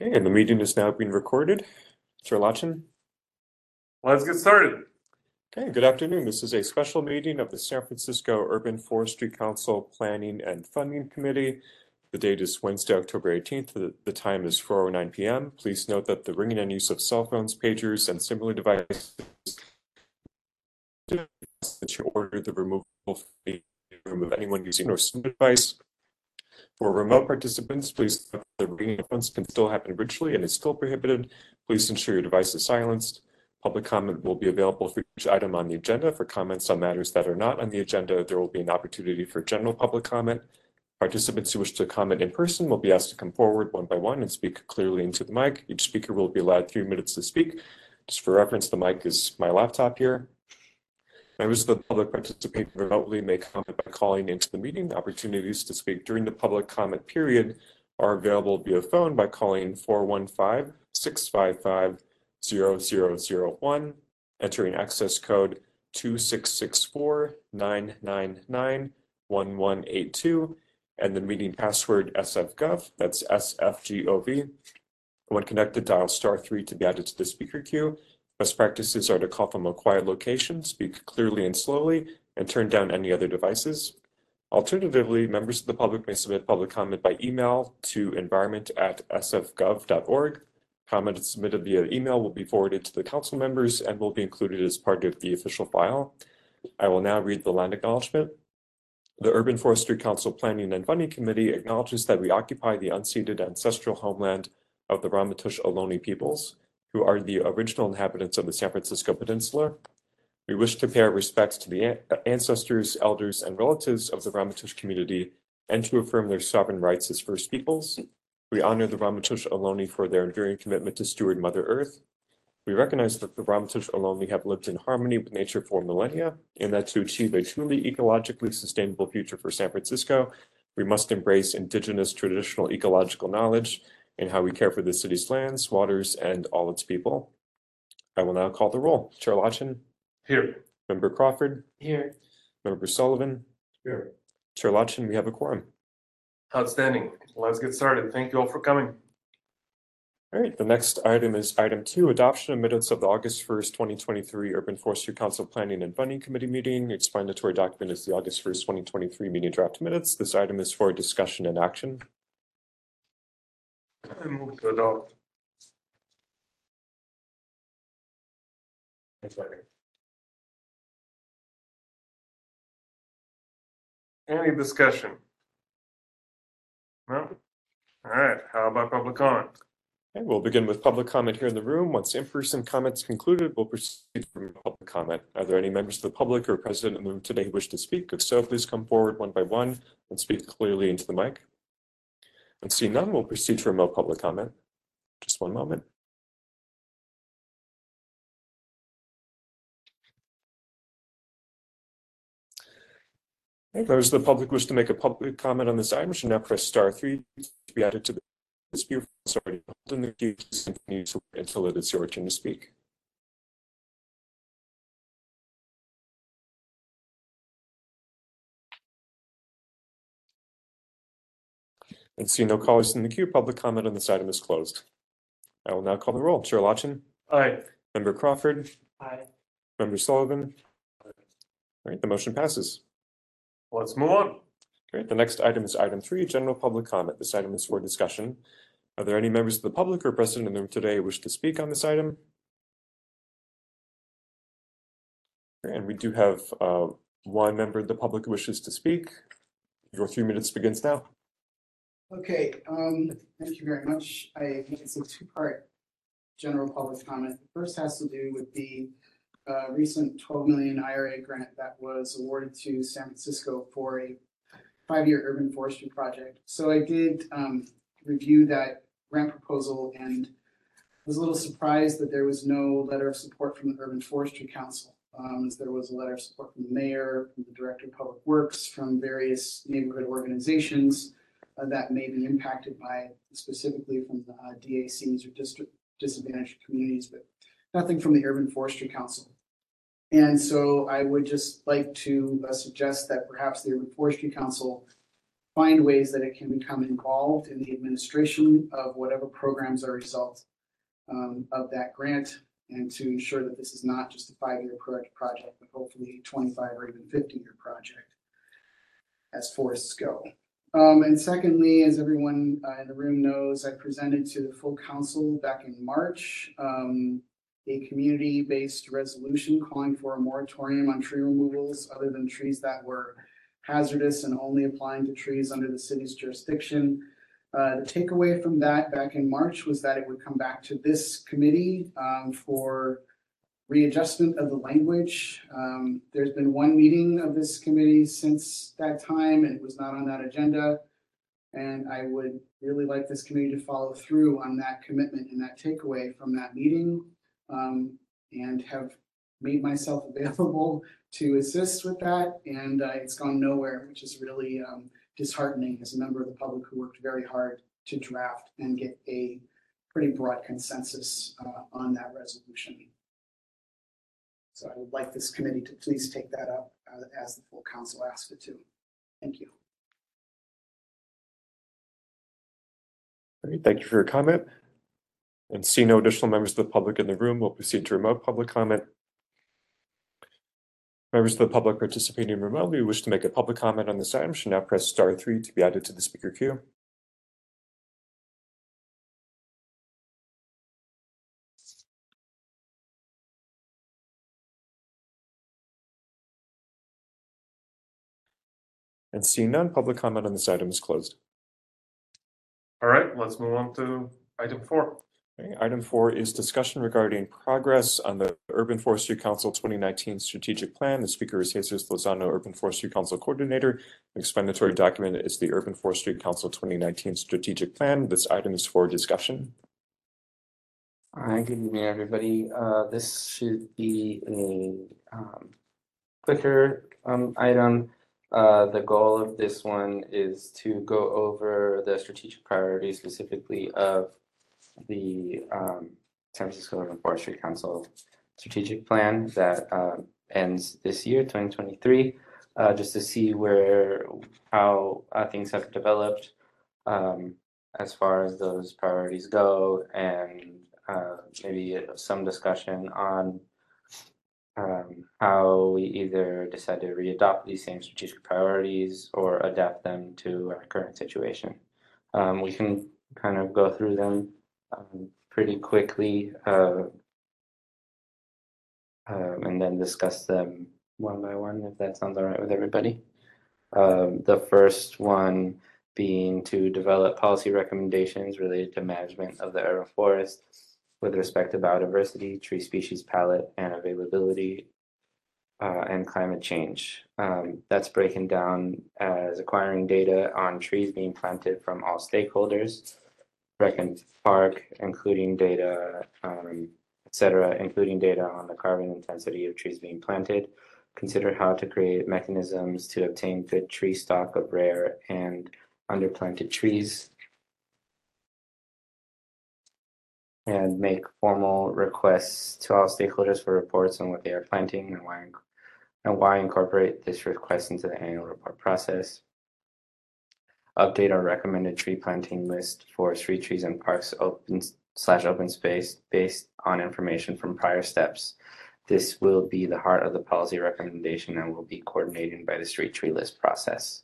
Okay, and the meeting is now being recorded. Chair Lachin. Let's get started. Okay, good afternoon. This is a special meeting of the San Francisco Urban Forestry Council Planning and Funding Committee. The date is Wednesday, October 18th. The, the time is 4.09 p.m. Please note that the ringing and use of cell phones, pagers, and similar devices that you order the removal of anyone using or some device. For remote participants, please the ringing of phones can still happen virtually and is still prohibited. Please ensure your device is silenced. Public comment will be available for each item on the agenda. For comments on matters that are not on the agenda, there will be an opportunity for general public comment. Participants who wish to comment in person will be asked to come forward one by one and speak clearly into the mic. Each speaker will be allowed three minutes to speak. Just for reference, the mic is my laptop here. Members of the public participating remotely may comment by calling into the meeting. Opportunities to speak during the public comment period are available via phone by calling 415 655 0001, entering access code 2664 999 1182, and the meeting password sfgov, that's SFGOV. When connected, dial star 3 to be added to the speaker queue. Best practices are to call from a quiet location, speak clearly and slowly, and turn down any other devices. Alternatively, members of the public may submit public comment by email to environment at sfgov.org. Comments submitted via email will be forwarded to the council members and will be included as part of the official file. I will now read the land acknowledgement. The Urban Forestry Council Planning and Funding Committee acknowledges that we occupy the unceded ancestral homeland of the Ramaytush Ohlone peoples who are the original inhabitants of the San Francisco Peninsula. We wish to pay our respects to the uh, ancestors, elders, and relatives of the Ramaytush community and to affirm their sovereign rights as First Peoples. We honor the Ramaytush Ohlone for their enduring commitment to steward Mother Earth. We recognize that the Ramaytush Ohlone have lived in harmony with nature for millennia, and that to achieve a truly ecologically sustainable future for San Francisco, we must embrace indigenous traditional ecological knowledge in how we care for the city's lands, waters, and all its people. I will now call the roll. Chair Lachin, Here. Member Crawford, Here. Member Sullivan, Here. Chair Lachin, we have a quorum. Outstanding. Let's get started. Thank you all for coming. All right, the next item is item two, adoption of minutes of the August 1st, 2023 Urban Forestry Council Planning and Funding Committee meeting. Explanatory document is the August 1st, 2023 meeting draft minutes. This item is for discussion and action. I move to adopt. Any discussion? No? All right, how about public comment? Okay, we'll begin with public comment here in the room. Once in-person comments concluded, we'll proceed from public comment. Are there any members of the public or president in the room today who wish to speak? If so, please come forward one by one and speak clearly into the mic. And see none, we'll proceed to remote public comment. Just one moment. Members of the public wish to make a public comment on this item should now press star three to be added to the speaker. Sorry, hold in the queue please continue to until it is your turn to speak. And see no callers in the queue, public comment on this item is closed. I will now call the roll. Chair Lachin, Aye. Member Crawford, Aye. Member Sullivan. All right, the motion passes. Let's move on. Great. The next item is item three, general public comment. This item is for discussion. Are there any members of the public or present in the room today who wish to speak on this item? And we do have uh, one member of the public who wishes to speak. Your three minutes begins now. Okay, um, thank you very much. I think it's a two-part general public comment. The First has to do with the uh, recent twelve million IRA grant that was awarded to San Francisco for a five-year urban forestry project. So I did um, review that grant proposal and was a little surprised that there was no letter of support from the Urban Forestry Council. Um, there was a letter of support from the mayor, from the director of public works, from various neighborhood organizations uh, that may be impacted by specifically from the uh, DACs or district disadvantaged communities, but nothing from the Urban Forestry Council. And so I would just like to uh, suggest that perhaps the Urban Forestry Council find ways that it can become involved in the administration of whatever programs are a result um, of that grant and to ensure that this is not just a five-year project, but hopefully a twenty-five or even fifty-year project as forests go. Um, and secondly, as everyone uh, in the room knows, I presented to the full council back in March, um, a community-based resolution calling for a moratorium on tree removals other than trees that were hazardous and only applying to trees under the city's jurisdiction. Uh, the takeaway from that back in March was that it would come back to this committee, um, for readjustment of the language. Um, there's been one meeting of this committee since that time, and it was not on that agenda. And I would really like this committee to follow through on that commitment and that takeaway from that meeting. Um, and have made myself available to assist with that, and, uh, it's gone nowhere, which is really, um, disheartening as a member of the public who worked very hard to draft and get a pretty broad consensus, uh, on that resolution. So I would like this committee to please take that up uh, as the full council asked it to. Thank you. Great, thank you for your comment. And see no additional members of the public in the room, we'll proceed to remote public comment. Members of the public participating remotely who wish to make a public comment on this item should now press star three to be added to the speaker queue. And seeing none, public comment on this item is closed. All right, let's move on to item four. Okay, Item four is discussion regarding progress on the Urban Forestry Council twenty nineteen strategic plan. The speaker is Jesus Lozano, Urban Forestry Council Coordinator. The Explanatory document is the Urban Forestry Council twenty nineteen strategic plan. This item is for discussion. Hi, good evening, everybody. Uh, this should be a, um, quicker, um, item. Uh, the goal of this one is to go over the strategic priorities specifically of the, um, San Francisco Urban Forestry Council strategic plan that, um, ends this year, twenty twenty-three. Uh, just to see where, how, uh, things have developed, um, as far as those priorities go and uh, maybe some discussion on um, how we either decide to readopt these same strategic priorities or adapt them to our current situation. Um, we can kind of go through them um, pretty quickly uh, um, and then discuss them one by one, if that sounds all right with everybody. Um, the first one being to develop policy recommendations related to management of the urban forest with respect to biodiversity, tree species palette, and availability, uh, and climate change. Um, that's breaking down as acquiring data on trees being planted from all stakeholders, Rec and Park, including data, um, et cetera, including data on the carbon intensity of trees being planted. Consider how to create mechanisms to obtain good tree stock of rare and underplanted trees and make formal requests to all stakeholders for reports on what they are planting and why and why incorporate this request into the annual report process. Update our recommended tree planting list for street trees and parks open slash open space based on information from prior steps. This will be the heart of the policy recommendation and will be coordinated by the street tree list process.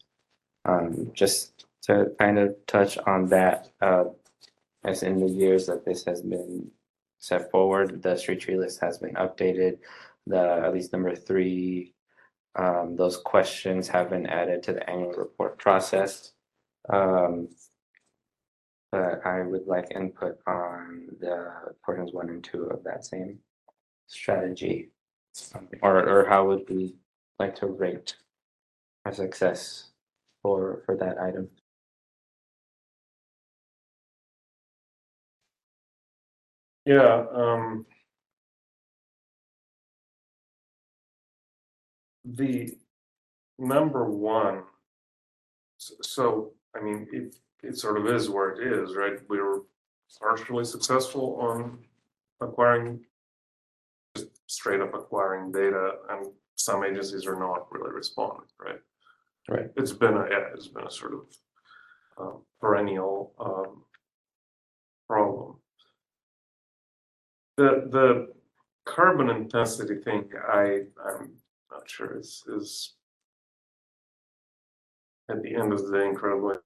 Um, just to kind of touch on that, uh, as in the years that this has been set forward, the street tree list has been updated. The, at least number three, um, those questions have been added to the annual report process. Um, but I would like input on the portions one and two of that same strategy. Or, or how would we like to rate our success for, for that item? Yeah, um. The number one. So, I mean, it, it sort of is where it is, right? We were partially successful on acquiring. just Straight up acquiring data and some agencies are not really responding, right? Right. It's been a, yeah, it's been a sort of um, perennial um problem. The, the carbon intensity thing, I, I'm not sure is, is at the end of the day incredibly,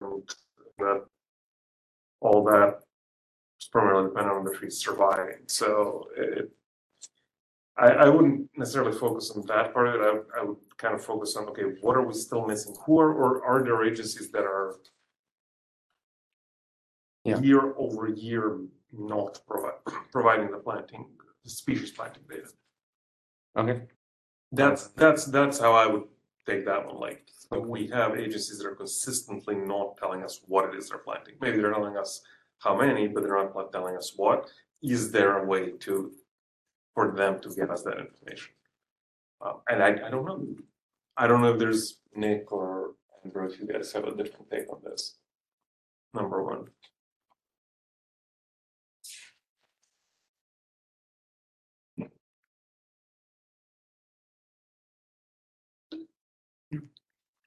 important that all that is primarily dependent on the trees surviving, so it, I, I wouldn't necessarily focus on that part of it, I, I would kind of focus on, okay, what are we still missing? Who are, or are there agencies that are Yeah. year over year not provide, providing the planting, the species planting data? Okay. That's, that's, that's how I would take that one, like, so we have agencies that are consistently not telling us what it is they're planting. Maybe they're telling us how many, but they're not telling us what. Is there a way to, for them to get us that information? Uh, and I, I don't know. I don't know if there's Nick or Andrew, if you guys have a different take on this. Number one.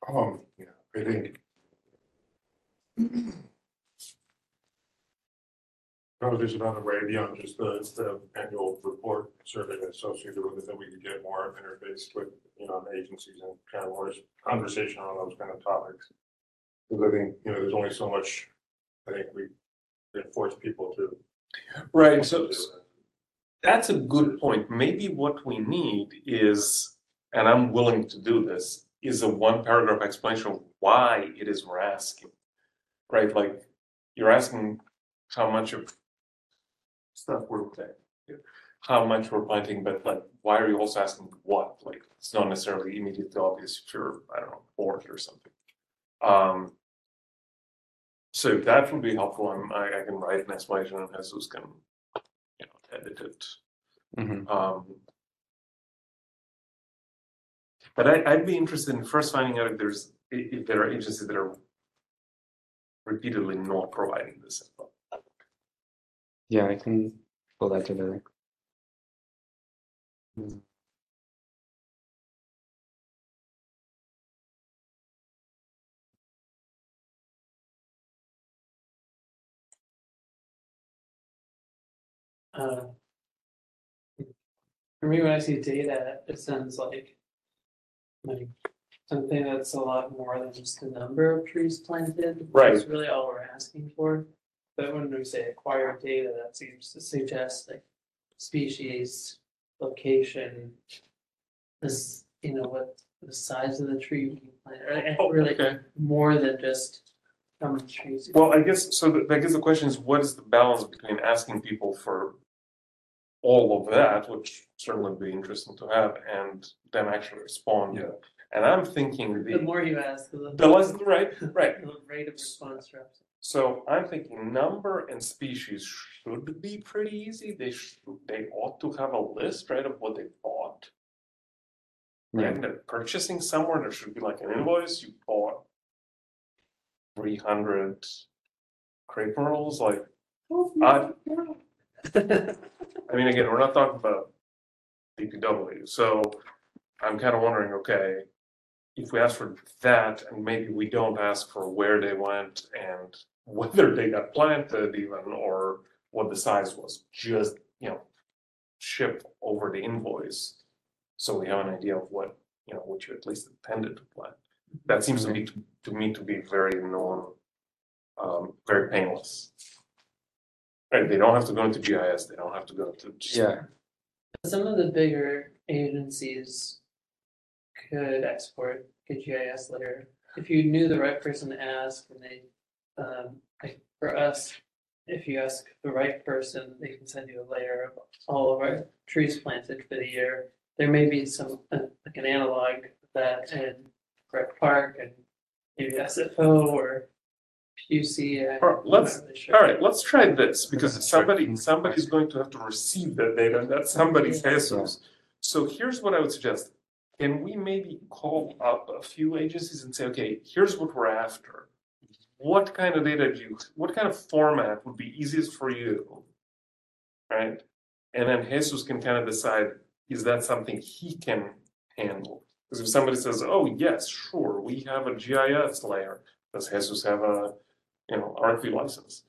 Um, yeah, I think. No, there's another way beyond just the, the annual report survey associated with it, that we could get more interface with, you know, the agencies and kind of more conversation on those kind of topics. Because I think, you know, there's only so much, I think we can force people to. Right, so that's a good point. Maybe what we need is, and I'm willing to do this, is a one paragraph explanation of why it is we're asking. Right, like, you're asking how much of stuff we're, how much we're planting, but like, why are you also asking what? Like, it's not necessarily immediately obvious if you're, I don't know, bored or something. Um. So that would be helpful, and I, I can write an explanation and Jesus can, you know, edit it. Mhm. Um. But I, I'd be interested in first finding out if there's, if there are agencies that are repeatedly not providing this info. Yeah, I can pull that together. Uh, For me, when I see data, it sounds like. Like something that's a lot more than just the number of trees planted. Right. is really all we're asking for. But when we say acquired data, that seems to suggest like species, location. This, you know, what the size of the tree we planted, and Oh, really okay. more than just how many trees. you Well, I guess, so the- I guess the question is, what is the balance between asking people for all of that, which certainly would be interesting to have, and then actually respond? Yeah. And I'm thinking The the, more you ask, the. the less, right, right, The rate of response drops. So I'm thinking number and species should be pretty easy. They should, they ought to have a list, right, of what they bought. Yeah. Right, they're purchasing somewhere, there should be like an invoice, you bought. Three hundred crepe rolls, like, I, I mean, again, we're not talking about DPW, so I'm kind of wondering, okay. If we ask for that and maybe we don't ask for where they went and whether they got planted even or what the size was, just, you know. Ship over the invoice, so we have an idea of what, you know, what you at least intended to plant. That seems to to to me, to be very non, um, very painless. Right, they don't have to go into GIS, they don't have to go to. just- Yeah. Some of the bigger agencies could export a GIS layer. If you knew the right person to ask and they, um, like for us, if you ask the right person, they can send you a layer of all of our trees planted for the year. There may be some, uh, like an analog of that in Rec Park and maybe SFO or PUC. I'm All right, let's- not really sure. All right, let's try this, because somebody, somebody's going to have to receive that data, and that somebody's Jesus. So here's what I would suggest. Can we maybe call up a few agencies and say, okay, here's what we're after? What kind of data do you, what kind of format would be easiest for you? Right? And then Jesus can kind of decide, is that something he can handle? Because if somebody says, oh, yes, sure, we have a GIS layer, does Jesus have a, you know, RFP license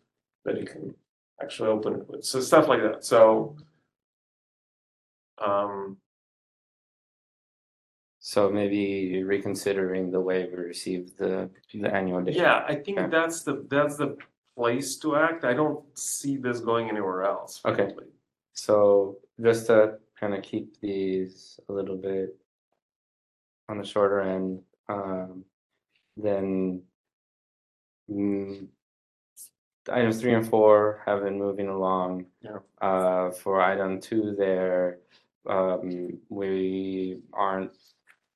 that he can actually open it with, so stuff like that, so. Um, So maybe reconsidering the way we receive the, the annual data. yeah, I think Okay. that's the, that's the place to act, I don't see this going anywhere else. Okay. frankly. So just to kind of keep these a little bit on the shorter end, um, then mm, items three and four have been moving along. Yeah. Uh, for item two there, um, we aren't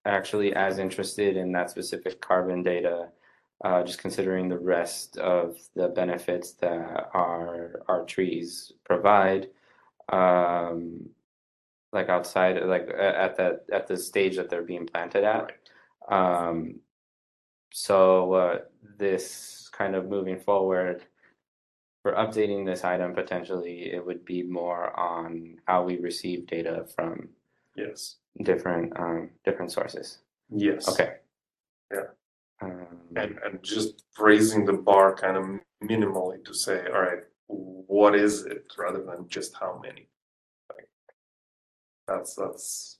actually as interested in that specific carbon data. Uh, just considering the rest of the benefits that our, our trees provide um like outside like at that at the stage that they're being planted at um so uh this kind of moving forward for updating this item potentially it would be more on how we receive data from Yes, different um different sources yes. okay Yeah. um, And, and just raising the bar kind of minimally to say, all right, what is it, rather than just how many. Like, That's, that's,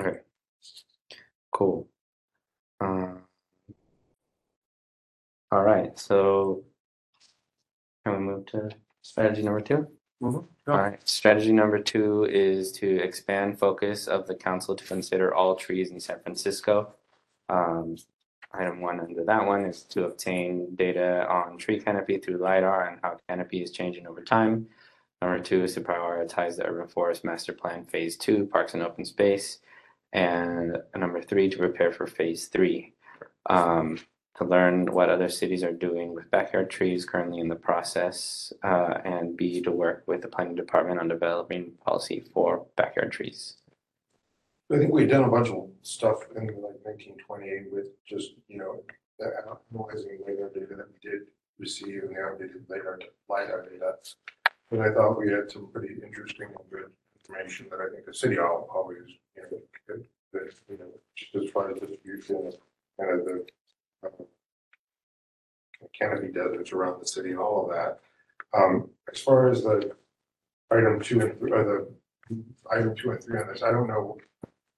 okay Cool. Um, all right, so can we move to strategy number two? Mhm, yeah. All right, strategy number two is to expand focus of the council to consider all trees in San Francisco. Um, item one under that one is to obtain data on tree canopy through LiDAR and how canopy is changing over time. Number two is to prioritize the urban forest master plan phase two, parks and open space. And number three, to prepare for phase three. Um, to learn what other cities are doing with backyard trees currently in the process. Uh, and B, to work with the planning department on developing policy for backyard trees. I think we've done a bunch of stuff in like nineteen twenty-eight with just, you know, the analyzing LiDAR data that we did receive and the outdated LiDAR, LiDAR data. But I thought we had some pretty interesting and good information that I think the city al- always, you know, that, you know, just as far as the distribution and of the uh, canopy deserts around the city and all of that. Um, as far as the item two and, th- or the item two and three on this, I don't know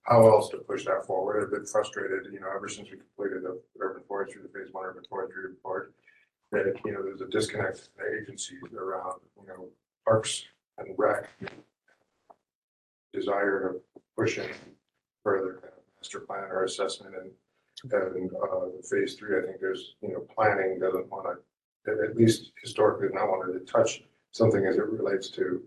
how else to push that forward. I've been frustrated, you know, ever since we completed the urban forestry, the phase one urban forestry report. That, you know, there's a disconnect in the agencies around, you know, parks and rec. Desire to push in further of master plan or assessment and. And, uh, phase three, I think there's, you know, planning doesn't wanna, at least historically, not wanted to touch something as it relates to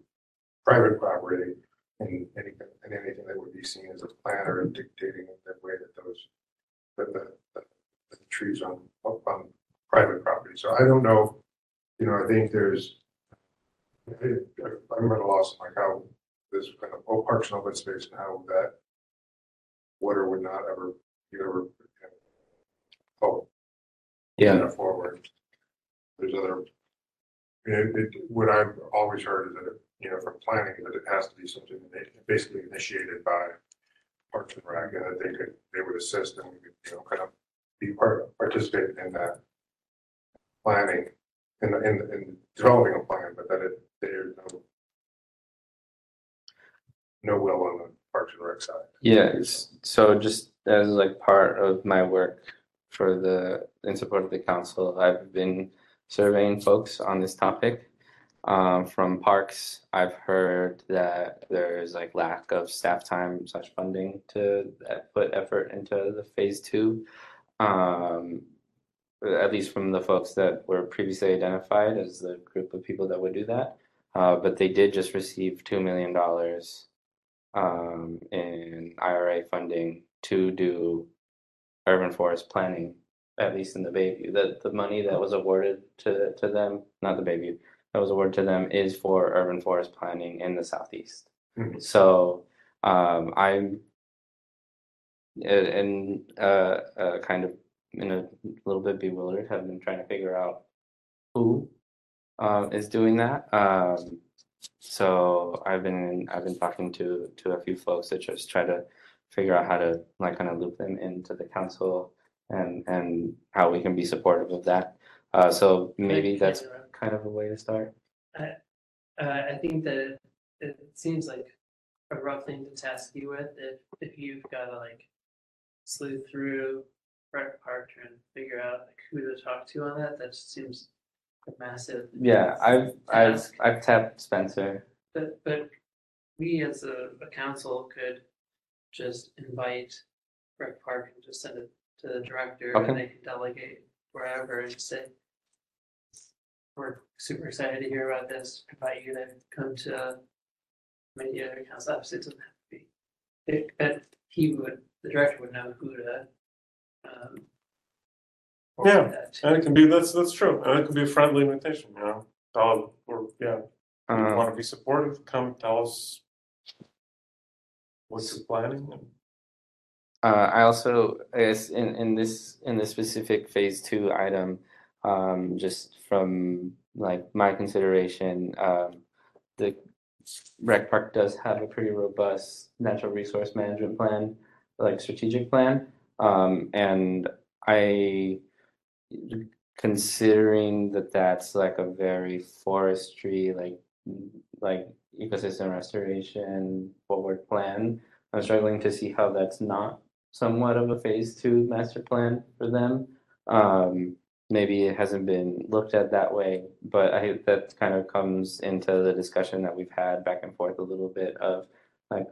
private property and anything, and anything that would be seen as a plan or dictating the way that those, that the, the, the trees on, on private property. So I don't know, you know, I think there's, I, I'm at a loss like how this kind of, oh, parks and open space and how that water would not ever, you ever, oh, that forward. There's other, it, it, what I've always heard is that, it, you know, from planning, that it has to be something that they- basically initiated by Parks and Rec, and that they could, they would assist and, we could, you know, kind of be part, participate in that planning, in, in, in developing a plan, but that it, there's no no will on the Parks and Rec side. Yes, so just as like part of my work for the, in support of the council, I've been surveying folks on this topic. Um, from parks, I've heard that there's like lack of staff time slash funding to put effort into the phase two. Um, at least from the folks that were previously identified as the group of people that would do that. Uh, but they did just receive two million dollars um, in IRA funding to do urban forest planning, at least in the Bayview. that the money that was awarded to, to them, not the Bayview, that was awarded to them is for urban forest planning in the southeast. Mhm. So um, I'm in and uh, uh, kind of in a little bit bewildered, have been trying to figure out who uh, is doing that. Um, so I've been I've been talking to to a few folks that just try to figure out how to like kind of loop them into the council and and how we can be supportive of that. Uh, so maybe that's kind of a way to start. Uh, I think that it seems like a rough thing to task you with if, if you've gotta like sleuth through rec park and figure out like who to talk to on that, that just seems a massive. Yeah, I've I've I've tapped Spencer. But, but we as a, a council could just invite rec park and just send it to the director Okay. and they can delegate wherever and say. We're super excited to hear about this, invite you to come to maybe other council, obviously it doesn't have to be. It, but he would, the director would know who to, um. Yeah, that to. And it can be, that's, that's true, and it can be a friendly invitation, you know, tell, or, yeah, if you Um, wanna be supportive, come tell us. What you're planning. Uh, I also, I guess in, in this, in this specific phase two item, um, just from like my consideration, um, the rec park does have a pretty robust natural resource management plan, like strategic plan. Um, and I, considering that that's like a very forestry, like, like ecosystem restoration forward plan, I'm struggling to see how that's not somewhat of a phase two master plan for them. Um, maybe it hasn't been looked at that way, but I that kind of comes into the discussion that we've had back and forth a little bit of like,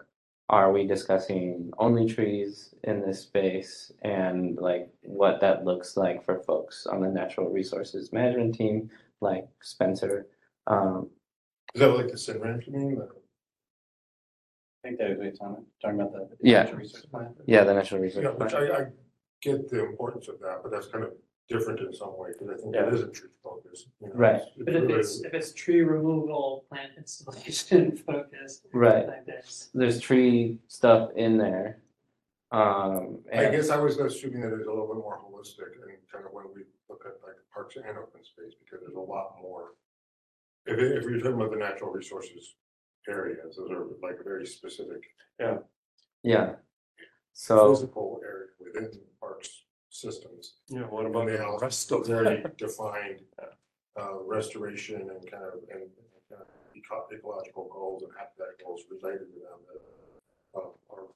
are we discussing only trees in this space and like what that looks like for folks on the natural resources management team, like Spencer. Um, Is that like the SNRAMP, you mean? The- I think that was talking, talking about the. Yeah. natural resource plan. yeah, the natural resource. Yeah, which plan. I, I get the importance of that, but that's kind of different in some way, because I think it is a tree focus. you know, Right. it's- But if it's, if it's tree removal, plant installation focused, Right. like this. there's tree stuff in there. Um, I and- guess I was assuming that it's a little bit more holistic and kind of when we look at like parks and open space, because there's a lot more. If, if you're talking about the natural resources areas, those are like very specific yeah. Yeah. So physical area within the parks systems. Yeah, what about the all rest of very defined, uh, restoration and kind of, and kind of eco- ecological goals and habitat goals related to them that, uh, are,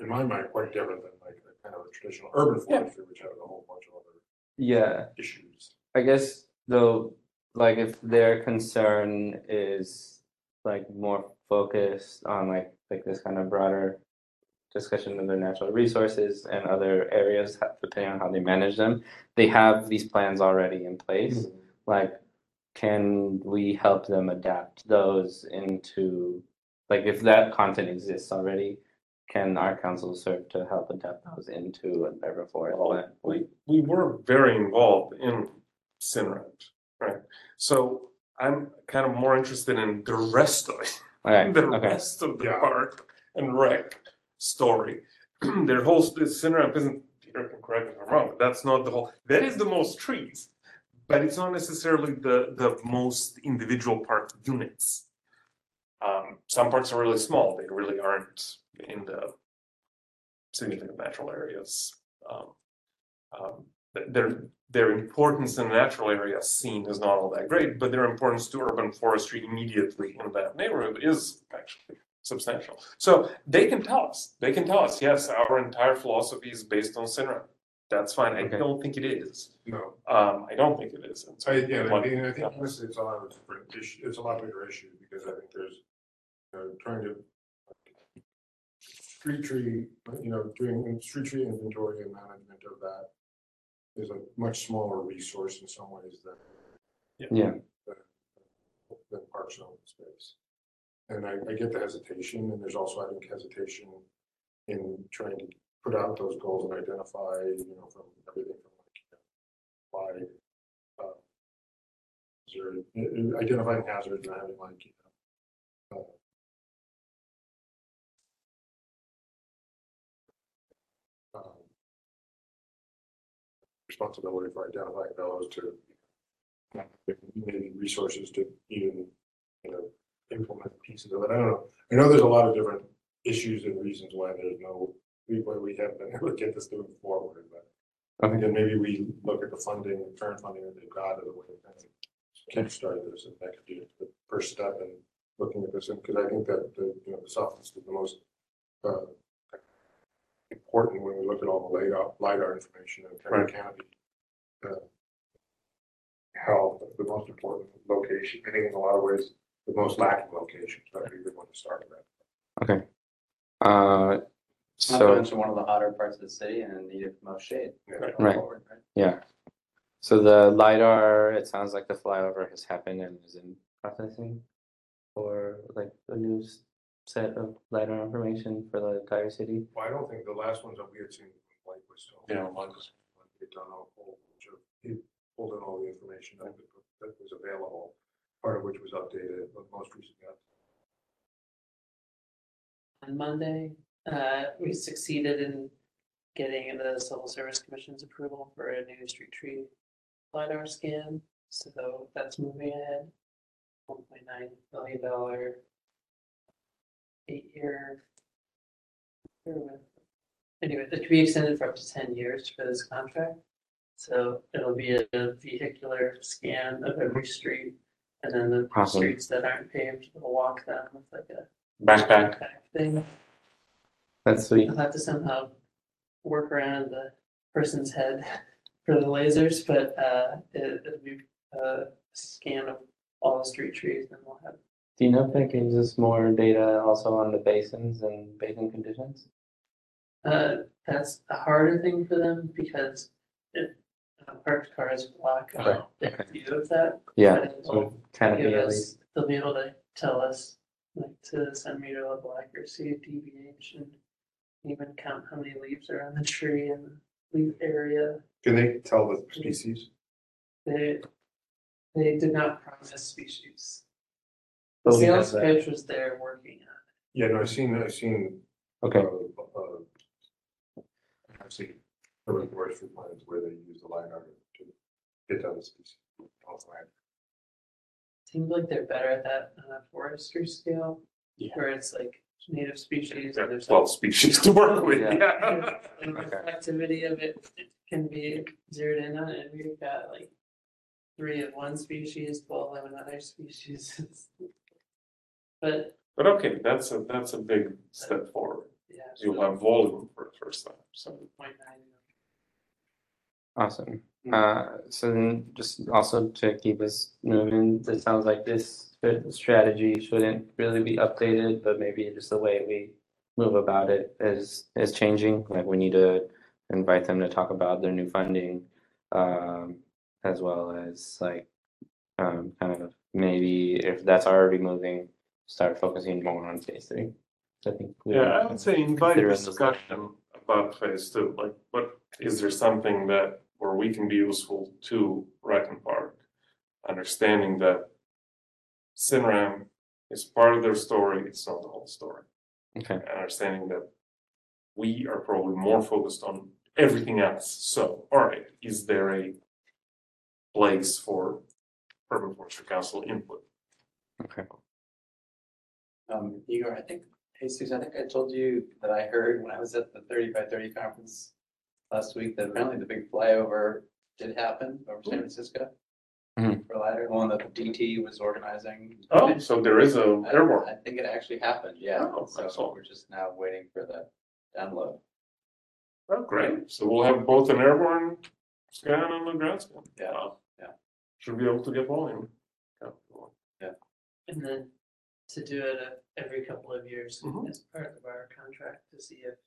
in my mind, quite different than like a kind of a traditional urban Yeah. forestry, which has a whole bunch of other yeah, issues. I guess though, like if their concern is like more focused on like like this kind of broader discussion of their natural resources and other areas, depending on how they manage them, they have these plans already in place. Mm-hmm. Like, can we help them adapt those into like if that content exists already? Can our council serve to help adapt those into an urban forest plan? We, we were very involved in SNRAMP, right? So I'm kind of more interested in the rest of it. Okay, the okay. rest of the Yeah. park and rec story. Their whole SNRAMP isn't, Peter can correct me if I'm wrong, but that's not the whole, that is the most trees. But it's not necessarily the, the most individual park units. Um, some parks are really small, they really aren't in the significant natural areas. Um, um, th- their, their importance in the natural area seen is not all that great, but their importance to urban forestry immediately in that neighborhood is actually substantial. So they can tell us, they can tell us, yes, our entire philosophy is based on SNRAMP. That's fine. I Okay. don't think it is. No, Um, I don't think it is. And so- I, yeah, I mean, I think honestly, it's a lot of different issue, it's a lot bigger issue, because I think there's, you know, trying to street tree, you know, doing street tree inventory and management of that is a much smaller resource in some ways than Yeah, than parks and open space. And I, I get the hesitation, and there's also, I think, hesitation in trying to put out those goals and identify, you know, from everything from like, you know, why, uh, hazard, uh, uh, identifying hazards and having like, you know, uh, responsibility for identifying those to maybe resources to even, you know, implement pieces of it. I don't know. I know there's a lot of different issues and reasons why there's no, why we haven't been able to get this moving forward, but. I think then maybe we look at the funding, current funding that they've got, the way to kind of kickstart this, and that could be the first step in looking at this, and because I think that the, you know, the softest is the most, uh, important when we look at all the LiDAR, LiDAR information in kind of canopy. uh, Health, the most important location, I think in a lot of ways, the most lacking location, so I think we want to start with that. Okay. Uh, Not to so, mention one of the hotter parts of the city and needed the most shade. Yeah. going Right. forward, right? yeah. So the LiDAR, it sounds like the flyover has happened and is in processing or like a new s- set of LiDAR information for the entire city. Well, I don't think the last ones that we had seen, like, was still. Yeah, like was- They'd done a whole bunch of, he pulled in all the information that was, that was available, part of which was updated, but most recently. On Monday, uh, we succeeded in getting the Civil Service Commission's approval for a new street tree LiDAR scan, so that's moving ahead. One point nine million dollar eight-year. Anyway, it could be extended for up to ten years for this contract. So it'll be a vehicular scan of every street, and then the Awesome. streets that aren't paved, we'll walk them with like a Backpack. back thing. That's sweet. I'll have to somehow work around the person's head for the lasers, but uh, it, it'll be a scan of all the street trees and we'll have. Do you know if that gives us more data also on the basins and basin conditions? Uh, that's a harder thing for them because it, uh, parked cars block Right, their okay. view of that. Yeah, but it so will kind of give be at us- least. They'll be able to tell us like to the centimeter level accuracy of deviation. Even count how many leaves are on the tree and the leaf area. Can they tell the species? They, they did not promise species. But we Sales that. pitch was there working on Yeah, no, I've seen, I've seen. Okay, uh, uh, I've seen urban forestry plans where they use the LiDAR to get down the species. Also, it. Seems like they're better at that on a forestry scale. Yeah. Where it's like native species and there's. Twelve species to work with, Yeah. yeah. And the Okay. activity of it can be zeroed in on, and we've got like. Three of one species, twelve of another species. But, But okay, that's a, that's a big step forward. yeah. You'll have volume for the first time, so. Point nine. awesome. Uh, so then just also to keep us moving, it sounds like this st- strategy shouldn't really be updated, but maybe just the way we move about it is, is changing. Like we need to invite them to talk about their new funding, um, as well as like, um, kind of maybe if that's already moving, start focusing more on phase three. So I think. we- Yeah, I would say invite Consider discussion about phase two, like, what, is there something that, where we can be useful to Rec and Park? Understanding that SNRAMP is part of their story, it's not the whole story. Okay, And Understanding that we are probably more focused on everything else, so, all right, is there a place for urban forestry council input? okay. Um, Igor, I think, hey Susan, I think I told you that I heard when I was at the thirty by thirty conference last week that apparently the big flyover did happen over San Francisco. Mhm. For LiDAR, the one that DT was organizing. Oh, so there is a I- airborne. I think it actually happened, yeah. Oh, So excellent. we're just now waiting for the download. Oh, great, so we'll have both an airborne scan and a ground scan. Yeah, Wow. yeah. Should be able to get volume. Yeah. And then to do it uh, every couple of years Mhm. as part of our contract to see if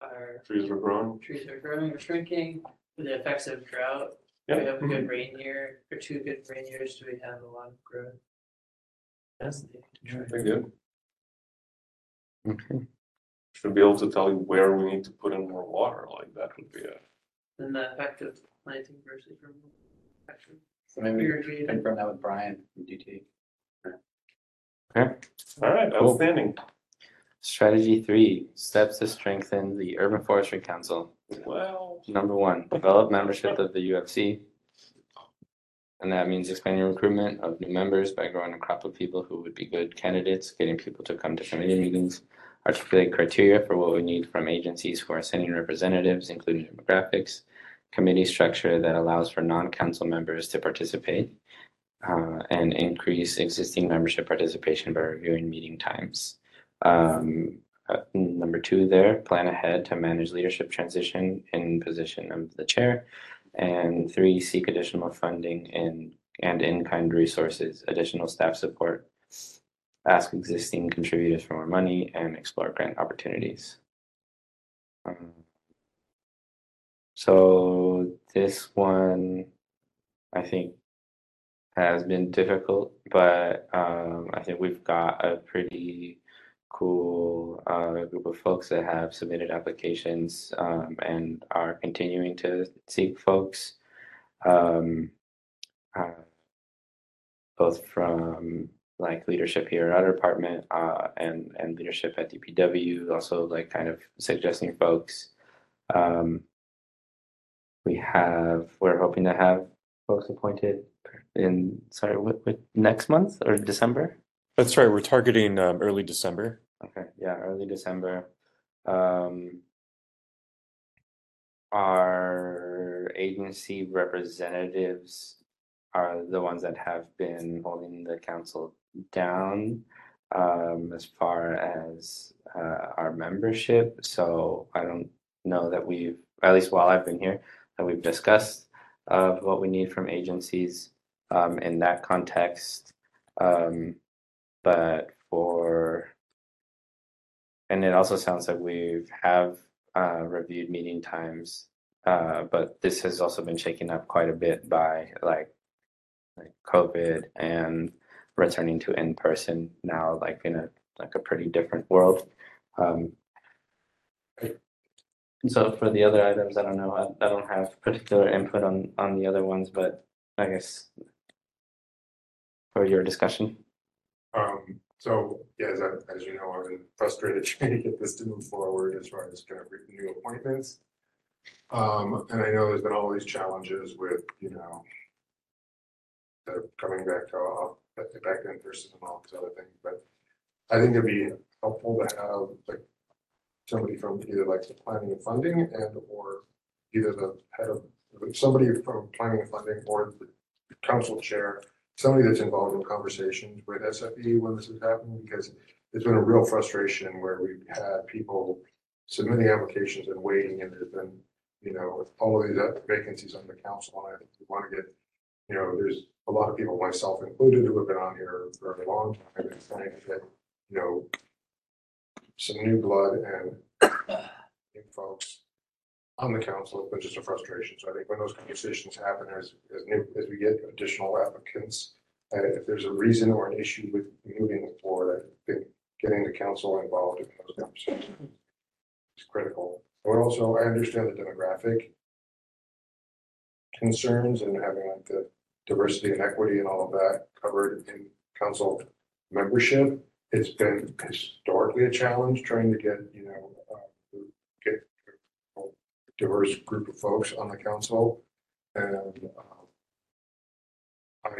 our Trees are growing. trees are growing or shrinking, with the effects of drought. Do Yeah. we have a good rain year or two good rain years? Do we have a lot of growth? That's the. Very good. Okay. Should be able to tell you where we need to put in more water, like that would be a. Then the effect of planting versus removal. Actually, So maybe we can irrigating. confirm that with Brian from DT. Okay. All right, Cool. outstanding. Strategy three, steps to strengthen the Urban Forestry Council. Well. Number one, develop membership of the UFC. And that means expanding recruitment of new members by growing a crop of people who would be good candidates, getting people to come to committee meetings, articulate criteria for what we need from agencies who are sending representatives, including demographics, committee structure that allows for non-council members to participate, uh, and increase existing membership participation by reviewing meeting times. Um, uh, number two there, plan ahead to manage leadership transition in position of the chair. And three, seek additional funding in and in-kind resources, additional staff support. Ask existing contributors for more money and explore grant opportunities. Um, So this one, I think, has been difficult, but um, I think we've got a pretty cool uh, group of folks that have submitted applications um, and are continuing to seek folks. Um, uh, both from like leadership here at our department uh, and and leadership at DPW, also like kind of suggesting folks. Um, we have we're hoping to have folks appointed in sorry what, what next month or December. That's right, we're targeting um, early December. Okay, yeah, early December. Um, our agency representatives are the ones that have been holding the council down um, as far as uh, our membership. So I don't know that we've, at least while I've been here, that we've discussed of what we need from agencies um, in that context. Um, but for and it also sounds like we have uh, reviewed meeting times, uh, but this has also been shaken up quite a bit by like like COVID and returning to in person now, like in a like a pretty different world. Um, so for the other items, I don't know. I, I don't have particular input on on the other ones, but I guess for your discussion. Um, so, yeah, as, I- as you know, I've been frustrated trying to get this to move forward as far as kind of new appointments. Um, and I know there's been all these challenges with, you know, coming back to, uh, back in person and all these other things, but I think it'd be helpful to have like somebody from either like the planning and funding and or either the head of, somebody from planning and funding or the council chair somebody that's involved in conversations with SFE when this is happening, because it's been a real frustration where we've had people submitting applications and waiting, and there's been, you know, all of these vacancies on the council, and I think we want to get, you know, there's a lot of people, myself included, who have been on here for a long time, and trying to get, you know, some new blood and new folks on the council, but just a frustration. So I think when those conversations happen, as, as new, as we get additional applicants, uh, if there's a reason or an issue with moving forward, I think getting the council involved in those conversations is critical. But also, I understand the demographic concerns and having like the diversity and equity and all of that covered in council membership. It's been historically a challenge trying to get, you know, uh, get diverse group of folks on the council. And um, I,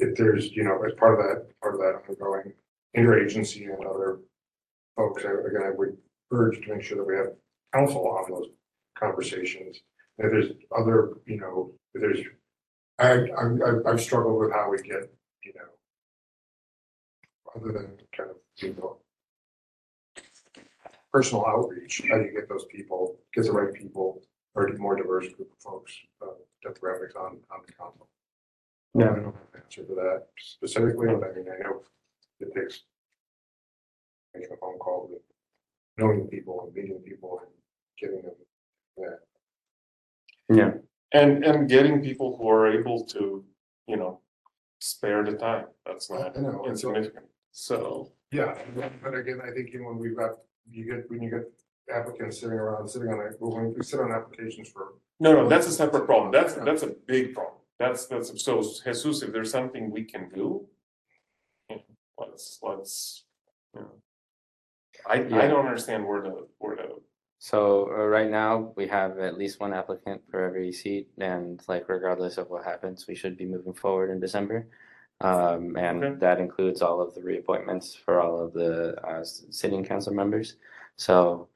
if there's, you know, as part of that, part of that ongoing interagency and other folks, I- again, I would urge to make sure that we have counsel on those conversations. If there's other, you know, if there's, I, I- I've struggled with how we get, you know, other than kind of, you know, personal outreach, how do you get those people, get the right people, or a more diverse group of folks, uh, demographics on, on the council? I Yeah. don't have an answer to that specifically, but I mean, I know it takes making a phone call, with knowing people and meeting people and getting them, yeah. Yeah. And, and getting people who are able to, you know, spare the time, that's not I know, and insignificant, so. Yeah, but again, I think you know, when we've got, you get, when you get applicants sitting around, sitting on, it, when we sit on applications for No, no, that's a separate problem, that's, that's a big problem, that's, that's, so Jesus, if there's something we can do. you know, Let's, let's, you know. I, I Yeah. don't understand where the, where the So uh, right now, we have at least one applicant for every seat, and like regardless of what happens, we should be moving forward in December. Um, Okay. and that includes all of the reappointments for all of the uh s- sitting council members. So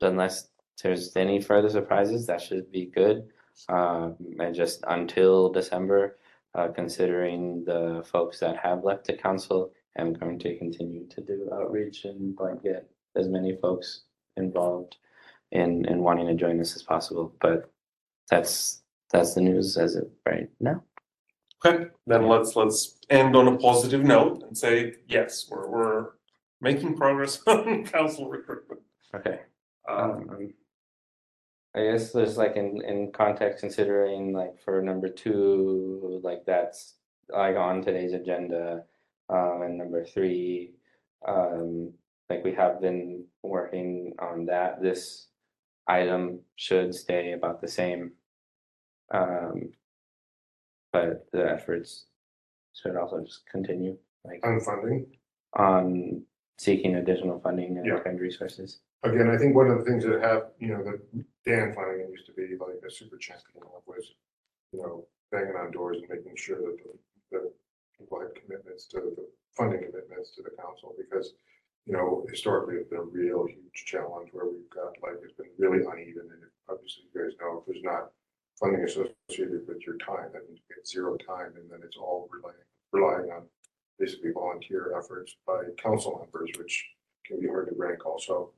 unless there's any further surprises, that should be good. Um, and just until December, uh, considering the folks that have left the council, I'm going to continue to do outreach and like get as many folks involved in in wanting to join us as possible. But that's that's the news as of right now. Okay, then let's, let's end on a positive note and say, yes, we're, we're making progress on council recruitment. Okay. Um, Um, I guess there's like in in context considering like for number two, like that's like on today's agenda. Um, and number three, um, like we have been working on that. This item should stay about the same. Um, but the efforts should also just continue, like On funding, on seeking additional funding Yeah. and and resources. again, I think one of the things that have, you know, that Dan Flanagan used to be like a super champion of was, you know, banging on doors and making sure that the, the people had commitments to the funding commitments to the council, because, you know, historically, it's been a real huge challenge where we've got, like, it's been really uneven, and obviously, you guys know, if there's not funding associated with your time, that means you get zero time, and then it's all relying, relying on basically volunteer efforts by council members, which can be hard to rank also.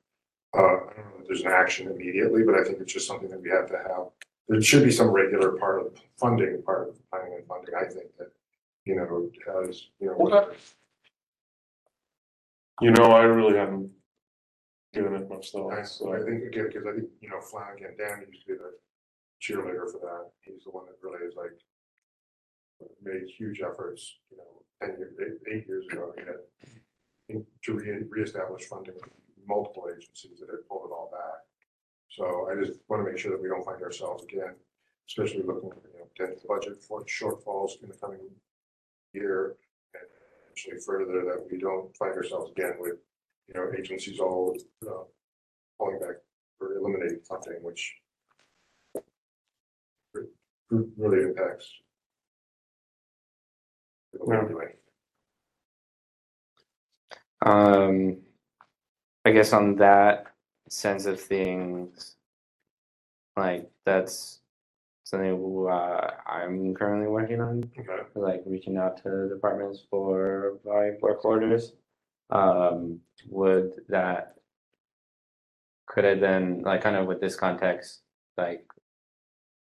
Uh, I don't know if there's an action immediately, but I think it's just something that we have to have. There should be some regular part of funding, part of planning and funding, I think that, you know, has, you know. Okay. You know, I really haven't given it much thought, I, so. I think again, because I think, you know, Flanagan, Dan used to be the cheerleader for that. He's the one that really is like made huge efforts, you know, ten years, eight, eight years ago, he had to re- reestablish funding multiple agencies that had pulled it all back. So I just want to make sure that we don't find ourselves again, especially looking at, you know, budget for shortfalls in the coming year. And actually further that we don't find ourselves again with, you know, agencies all, uh, pulling back or eliminating funding, which really impacts. what we're doing. Um, I guess on that sense of things, like that's something uh, I'm currently working on, Okay. like reaching out to departments for my work orders. Um, would that could I then like kind of with this context, like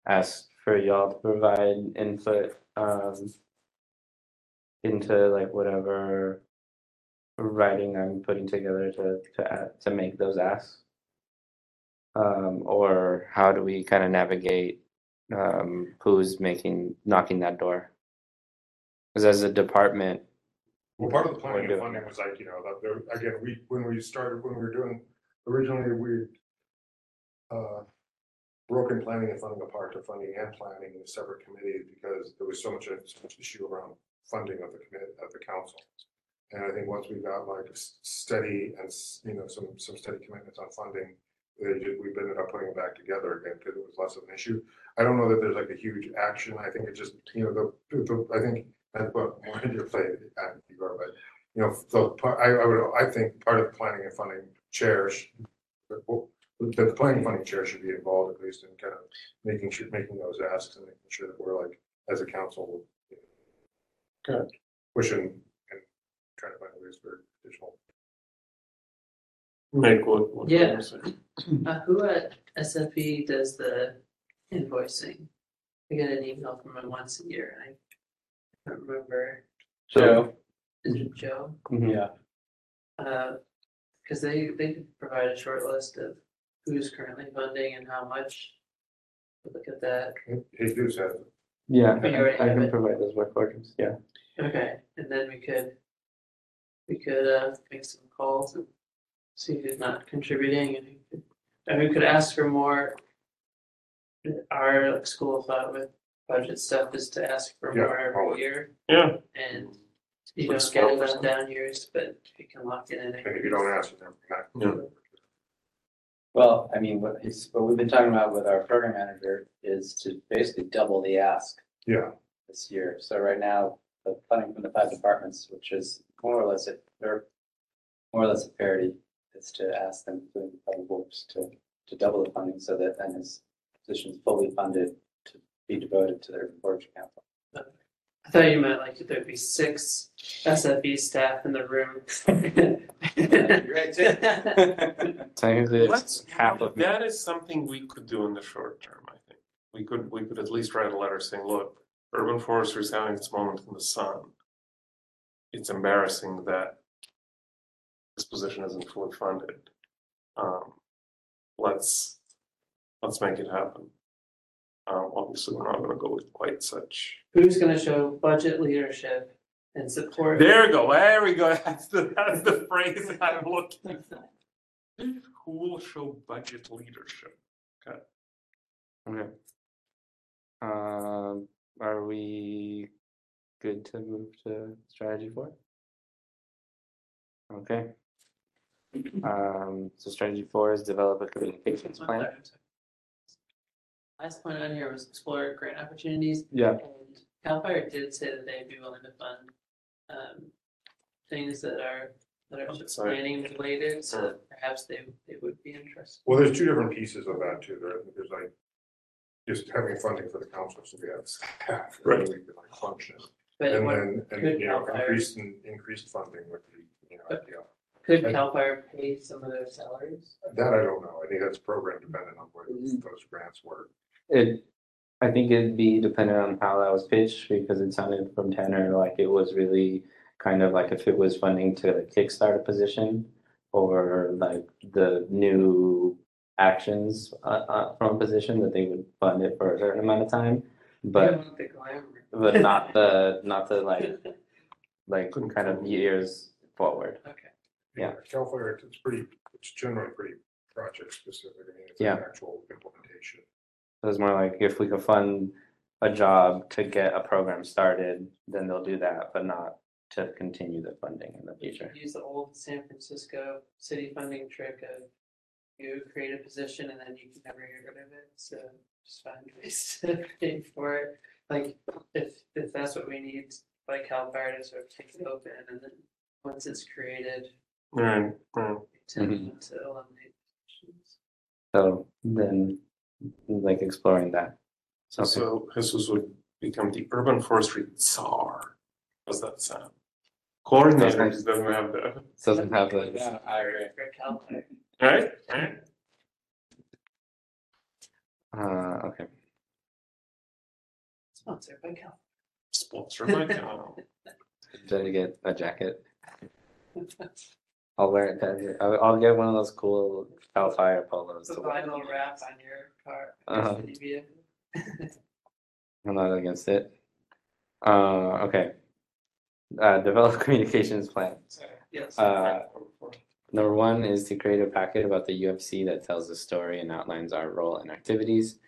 ask for y'all to provide input um into like whatever writing I'm putting together to to add, to make those asks? Um, or how do we kind of navigate um, who's making knocking that door? Because as a department, Well, part of the planning and funding was like, you know, that there, again, we, when we started, when we were doing, originally, we uh, broken planning and funding apart to funding and planning in separate committees because there was so much, so issue around funding of the commit, of the council. And I think once we got like a steady and, you know, some, some steady commitments on funding, we've ended up putting it back together again because it was less of an issue. I don't know that there's like a huge action. I think it just, you know, the, the, I think I put more into your plate, uh, Igor, but, you know, par- I, I would, I think part of the planning and funding chair should, the, the planning funding chair should be involved at least in kind of making sure, making those asks and making sure that we're like, as a council. Good. Pushing and trying to find ways for additional. Make what, what. Yeah. I'm. Uh, who at SFE does the invoicing? I get an email from him once a year, and I can't remember, Joe. is it Joe? Yeah. Uh, cause they, they could provide a short list of who's currently funding and how much. Look at that, Jesus has, Yeah, Oh, you already I have can it? provide those work orders. Yeah. okay, and then we could. We could, uh, make some calls and see who's not contributing and who could, and we could ask for more. Our like, school of thought with budget stuff is to ask for Yeah, more every always. year Yeah, and. You Let's don't get go. it on down years, but you can lock it in. and if you don't ask, then we're not. Well, I mean, what is, what we've been talking about with our program manager is to basically double the ask Yeah, this year. So right now, the funding from the five departments, which is more or less, it, they're more or less a parity, is to ask them, including the public works, to, to double the funding so that then his position is fully funded to be devoted to their forestry council. I thought you meant like there'd be six SFE staff in the room. Technically, it's Let's, half of me. that is something we could do in the short term, I think. We could, we could at least write a letter saying, look, urban forestry is having its moment in the sun. It's embarrassing that this position isn't fully funded. Um, let's, let's make it happen. Um, obviously, we're not gonna go with quite such. Who's gonna show budget leadership and support? There we go, there we go, that's the, that's the phrase I'm looking for. Who will show budget leadership? Okay. Okay. Um, are we good to move to strategy four? Okay. Um, so strategy four is develop a communications plan. Second, I'm sorry. Last point on here was explore grant opportunities. Yeah. And Cal Fire did say that they'd be willing to fund um things that are that are Budget side. planning related, so that perhaps they they would be interested. well, there's two different pieces of that too, there, there's like. Just having funding for the council, so we have staff, Right. right, we can like function, But and what- then, and you know, Cal Fire- increased, increased funding would be, you know, ideal. could and- Cal Fire pay some of their salaries? That I don't know, I think that's program dependent on where Mm-hmm. those those grants work. It, I think it'd be dependent on how that was pitched, because it sounded from Tanner like it was really kind of like if it was funding to kickstart a position or like the new actions uh, uh, from a position that they would fund it for a certain amount of time. But, want but not the, not the like, like Couldn't kind of years forward. Okay, Yeah. Cal Fire, it's pretty, it's generally pretty project specific, I mean, it's Yeah. an actual implementation. It was more like if we could fund a job to get a program started, then they'll do that, but not to continue the funding in the future. use the old San Francisco city funding trick of you create a position and then you can never get rid of it, so just find ways to pay for it. Like, if, if that's what we need, like Cal Fire to sort of take it open and then once it's created, Right, right. we tend Mhm. to eliminate positions. So then, like exploring that. Okay. So Jesus would become the urban forestry czar. How's that sound? Coordinators doesn't have the, Doesn't have the, I agree. For Cal Fire. right? Right? uh, okay. Sponsored by Cal. Sponsored by Cal. Did I get a jacket? I'll wear it. I'll, I'll get one of those cool Cal Fire polos. It's a to wear. vinyl wrap on your car. Uh-huh. I'm not against it. Uh, okay. Uh, develop communications plan. Sorry, yes. Uh, Number one is to create a packet about the UFC that tells the story and outlines our role and activities.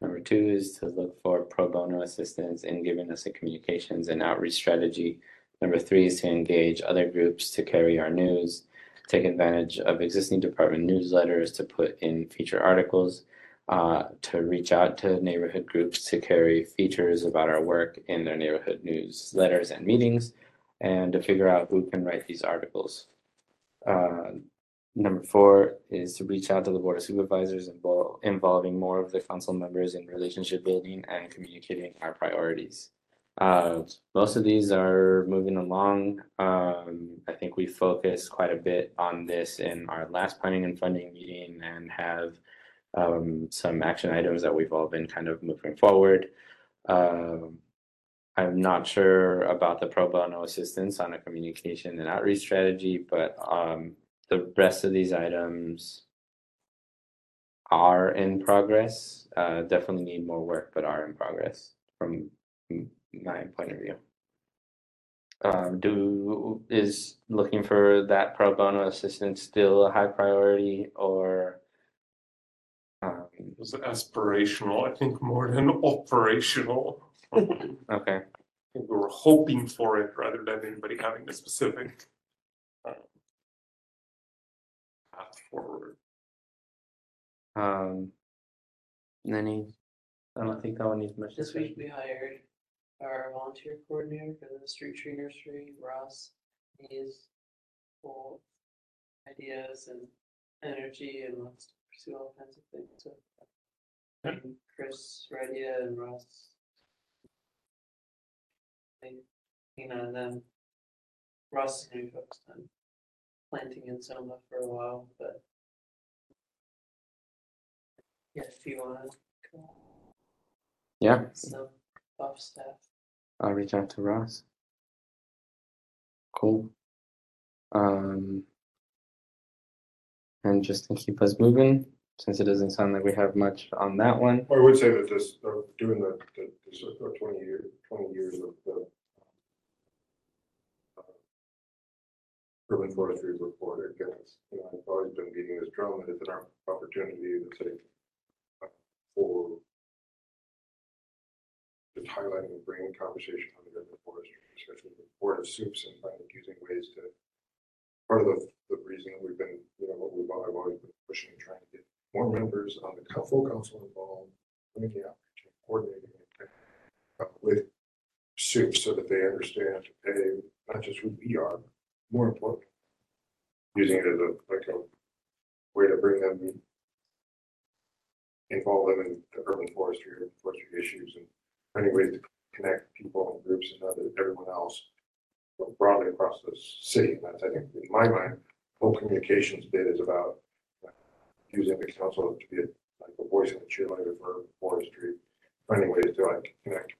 Number two is to look for pro bono assistance in giving us a communications and outreach strategy. Number three is to engage other groups to carry our news, take advantage of existing department newsletters to put in feature articles, uh, to reach out to neighborhood groups to carry features about our work in their neighborhood newsletters and meetings, and to figure out who can write these articles. Uh, Number four is to reach out to the board of supervisors invol- involving more of the council members in relationship building and communicating our priorities. Uh, most of these are moving along. Um, I think we focused quite a bit on this in our last planning and funding meeting and have um, some action items that we've all been kind of moving forward. Um, I'm not sure about the pro bono assistance on a communication and outreach strategy, but um, the rest of these items are in progress. Uh, definitely need more work, but are in progress from my point of view. Um, do is looking for that pro bono assistance still a high priority or? It was aspirational, I think, more than operational. I think okay, we were hoping for it rather than anybody having a specific um, path forward. Um. and Any, I don't think that one needs much This week discussion. we hired our volunteer coordinator for the street tree nursery, Ross. He's full of ideas and energy and wants to pursue all kinds of things, so. And Chris, Radia and Ross. I, you know, and then Ross is gonna on planting in Soma for a while, but. Yeah, if you wanna. come Yeah, some off staff. I'll reach out to Ross. Cool. Um. And just to keep us moving, since it doesn't sound like we have much on that one. I would say that this, uh, doing the, the, uh, twenty year, twenty years of the. uh, Urban forestry report, again, it's, you know, I've always been beating this drum, that it's an opportunity to say. For. Just highlighting and bringing conversation on the urban forestry, especially the board of soups and finding using ways to. Part of the, the reason that we've been, you know, what we've, I've always been pushing, and trying to more members on the coun- full council involved, community outreach, and coordinating uh, with soup so that they understand, hey, not just who we are, more important. Using it as a, like a way to bring them involve them in the urban forestry, forestry issues and finding ways to connect people and groups and other, everyone else broadly across the city. And that's, I think, in my mind, whole communications bit is about uh, using the council to be like a voice and a cheerleader for forestry, finding ways to like connect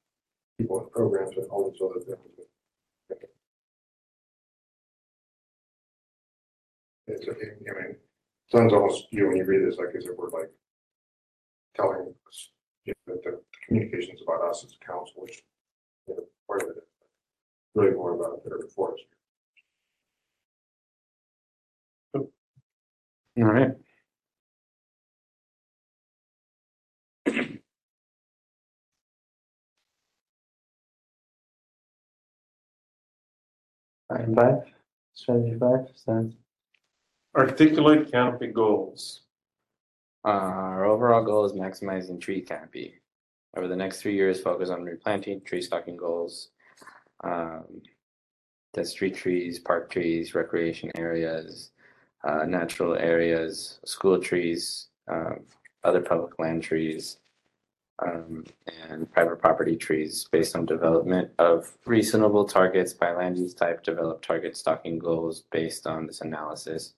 people and programs and all these other things. It's, I mean, sounds almost, you know, when you read this, like as if we're like telling you know, that the communications about us as a council, which, you know, part of really more about the urban forestry. All right. Five, strategy five, stands. Articulate canopy goals. Uh, our overall goal is maximizing tree canopy. Over the next three years, focus on replanting, tree stocking goals. Um, the street trees, park trees, recreation areas, uh, natural areas, school trees, um, other public land trees. Um, and private property trees based on development of reasonable targets by land use type, develop target stocking goals based on this analysis.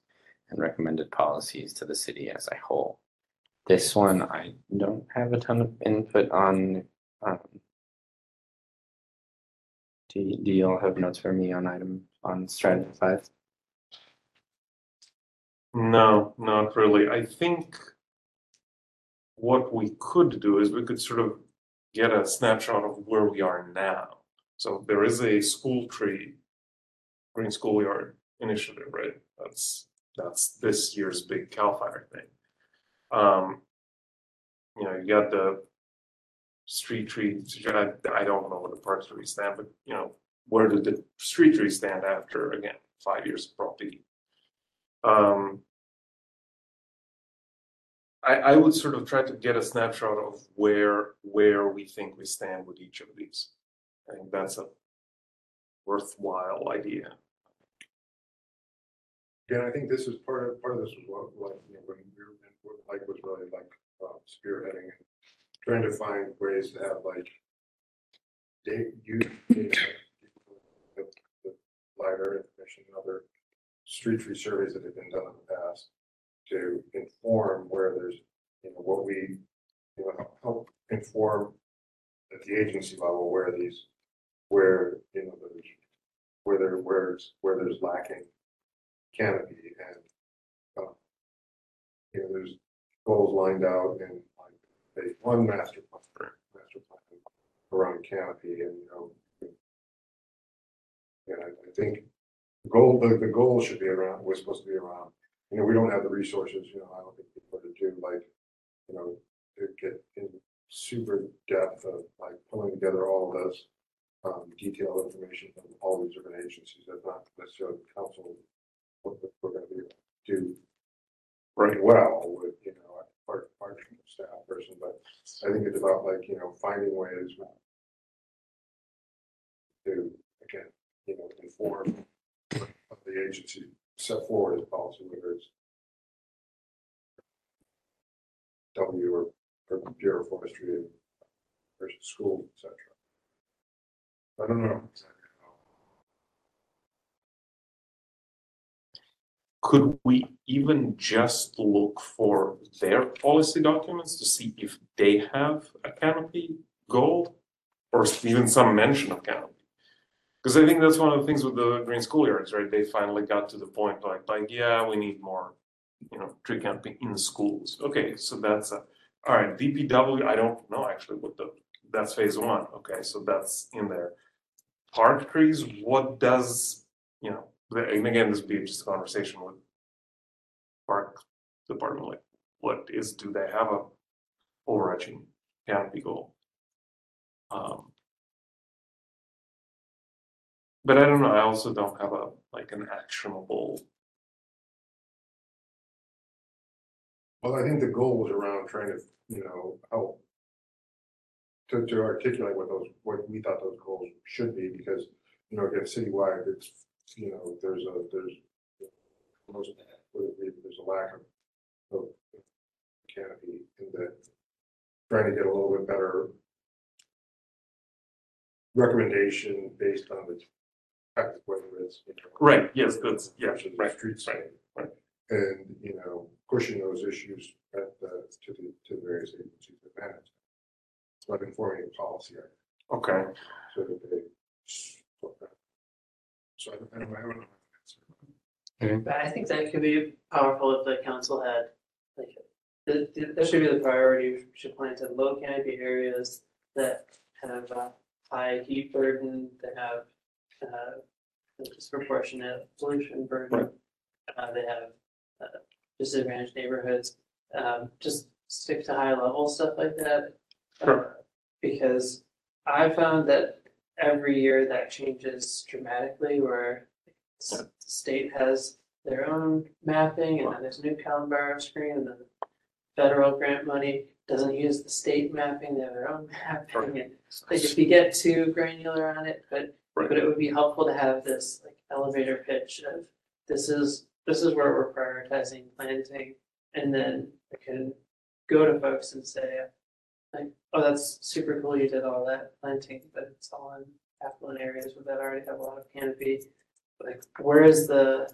And recommended policies to the city as a whole. This one, I don't have a ton of input on. um, Do, do you all have notes for me on item, on strategy five? No, not really. I think what we could do is we could sort of get a snapshot of where we are now. So there is a school tree, green schoolyard initiative, right? That's, that's this year's big CAL FIRE thing. Um, you know, you got the street trees, I, don't know what the parks trees stand, but you know, where did the street trees stand after, again, five years property? Um, I, would sort of try to get a snapshot of where, where we think we stand with each of these. I think that's a worthwhile idea. Again, I think this is part of, part of this was what, like, you know, when what Mike was really like, uh, spearheading and trying to find ways to have like data, you, data, the, LiDAR information and other street tree surveys that have been done to inform where there's, you know, what we, you know, help- inform at the agency level where these, where, you know, there's, where there, where's, where there's lacking canopy and, uh, you know, there's goals lined out in like phase one master plan, master plan around canopy and, you know, and I, I think the goal, the, the goal should be around, was supposed to be around, you know, we don't have the resources, you know, I don't think people to do like, you know, to get in super depth of like pulling together all of this um, detailed information from all these different agencies, that's not necessarily the council, what we're gonna be, able to do very well with, you know, our staff person, but I think it's about like, you know, finding ways to, again, you know, inform the agency set forward as policy, it's W or, or Bureau of Forestry versus school, et cetera. I don't know. Could we even just look for their policy documents to see if they have a canopy goal? Or even some mention of canopy? Because I think that's one of the things with the green schoolyards, right? They finally got to the point like, like, yeah, we need more, you know, tree canopy in schools. Okay, so that's a, all right, DPW, I don't know actually what the, that's phase one. Okay, so that's in there. Park trees, what does, you know, and again, this would be just a conversation with park department, like, what is, do they have a overarching canopy goal? Um. But I don't know, I also don't have a, like, an actionable, Well, I think the goal was around trying to, you know, help to, to articulate what those, what we thought those goals should be, because, you know, again, citywide, it's, you know, there's a, there's most, there's a lack of, of canopy in that trying to get a little bit better recommendation based on the fact whether it's, you know, right, yes, that's, yeah, versus right, streets. right, right. And, you know, pushing those issues at the, to the, to the various agencies that manage. But informing policy, okay. so that they. So I don't, I don't I don't know. But I think that could be powerful if the council had, like, the, the- that should be the priority, We should plant in low canopy areas that have uh high heat burden, that have uh disproportionate pollution burden. Uh, they have uh, disadvantaged neighborhoods, um, just stick to high level stuff like that. Sure. Uh, Because I found that every year that changes dramatically where s- the state has their own mapping and then there's new CalEnviroScreen and then federal grant money doesn't use the state mapping, they have their own mapping and like if you get too granular on it, but Right. but it would be helpful to have this like elevator pitch of this is, this is where we're prioritizing planting. And then I can go to folks and say, like, oh, that's super cool, you did all that planting, but it's all in affluent areas where that already have a lot of canopy. Like, where is the,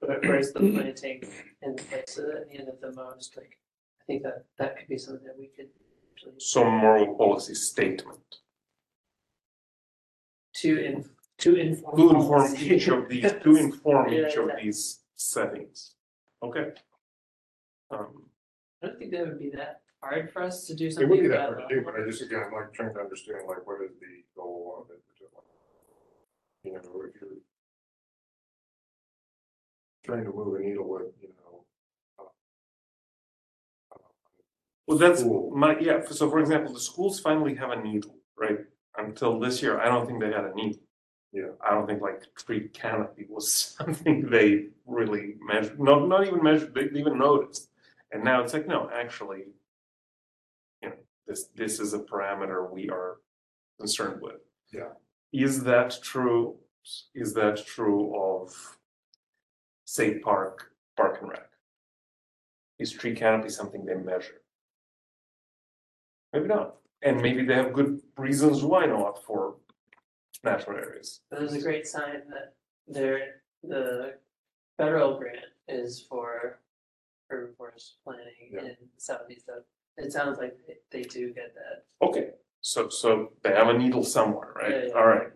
where's the mm-hmm. planting in the that need it the most, like, I think that that could be something that we could actually Some moral policy statement to in, to inform. to inform each of these, to inform each of these settings. Okay. Um, I don't think that would be that hard for us to do something. It something. would be that hard to do, but I just, again, I'm like trying to understand like what is the goal of it. You know, if you're trying to move a needle with, you know. uh, uh, Well, that's school. my, yeah, so for example, the schools finally have a needle, right? Until this year, I don't think they had a need. Yeah. I don't think like tree canopy was something they really measured, not, not even measured, they even noticed. And now it's like, no, actually, you know, this, this is a parameter we are concerned with. Yeah. Is that true? Is that true of, say, park, park and rec? Is tree canopy something they measure? Maybe not, and maybe they have good reasons why not for natural areas. But There's a great sign that there, the federal grant is for urban forest planning Yeah. in Southeast. So It sounds like they- they do get that. Okay, so, so they have a needle somewhere, right? yeah. All right,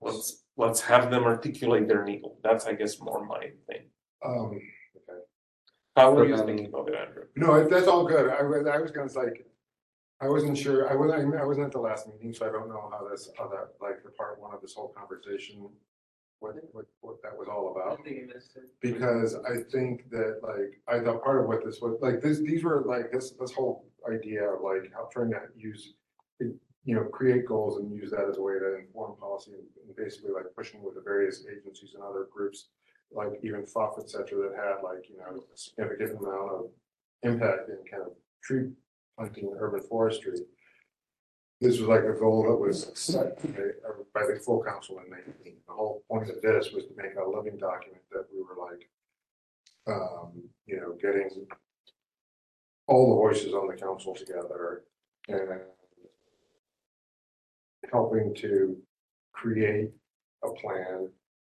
let's, let's have them articulate their needle. That's, I guess, more my thing. Um, okay. How are you Um, thinking about it, Andrew? No, that's all good. I was, I was gonna like, I wasn't sure, I wasn't, I wasn't at the last meeting, so I don't know how this, how that, like, the part one of this whole conversation. What, what, what that was all I about. think you missed it. Because I think that like, I thought part of what this was, like, this, these were like, this, this whole idea of like, how trying to use. You know, create goals and use that as a way to inform policy and basically like pushing with the various agencies and other groups. Like even FUF, et cetera, that had like, you know, a significant amount of impact in kind of tree planting urban forestry. This was like a goal that was set by- by the full council in nineteen. The whole point of this was to make a living document that we were like, um, you know, getting all the voices on the council together and helping to create a plan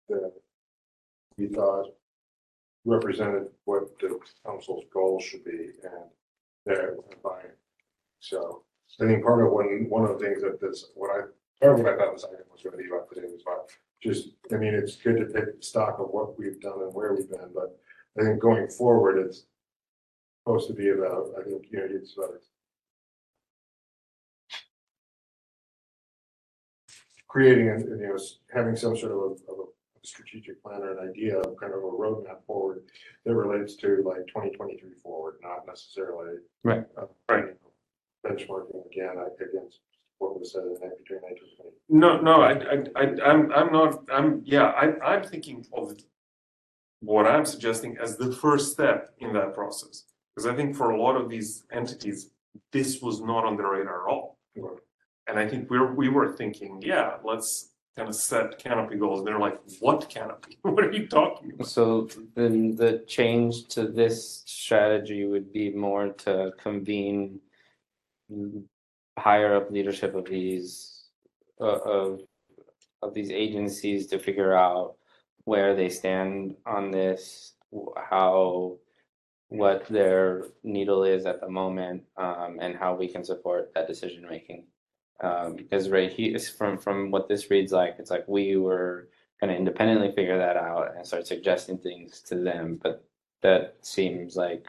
that we thought represented what the council's goals should be and thereby. So I think part of one, one of the things that this, what I, part of what I thought this item was gonna be about today was about just, I mean, it's good to take stock of what we've done and where we've been, but I think going forward, it's supposed to be about, I think, you know, it's about creating and, you know, having some sort of a, of a strategic plan or an idea of kind of a roadmap forward that relates to like twenty twenty-three forward, not necessarily. Right. uh, you know, Benchmarking again, I against what was said in that between nineteen twenty. No, no, I, I, I, I'm, I'm not, I'm, yeah, I, I'm thinking of what I'm suggesting as the first step in that process. Because I think for a lot of these entities, this was not on the radar at all. And I think we're, we were thinking, yeah, let's kind of set canopy goals. They're like, what canopy? What are you talking about? So then the change to this strategy would be more to convene higher up leadership of these uh, of of these agencies to figure out where they stand on this, how what their needle is at the moment, um, and how we can support that decision making. Um, because right here, from from what this reads like, it's like we were kind of independently figure that out and start suggesting things to them. But that seems like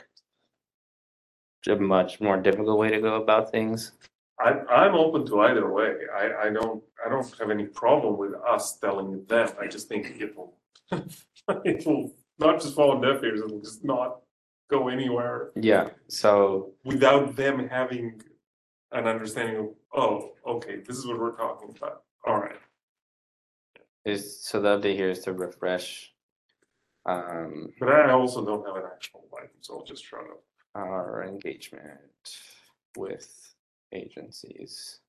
a much more difficult way to go about things. I, I'm open to either way. I, I don't, I don't have any problem with us telling them. I just think it will, it will not just fall on deaf ears, it will just not go anywhere Yeah. So without them having an understanding of, oh, okay, this is what we're talking about. All right. is so the update here is to refresh um, But I also don't have an actual life, so I'll just shut up. our engagement with agencies.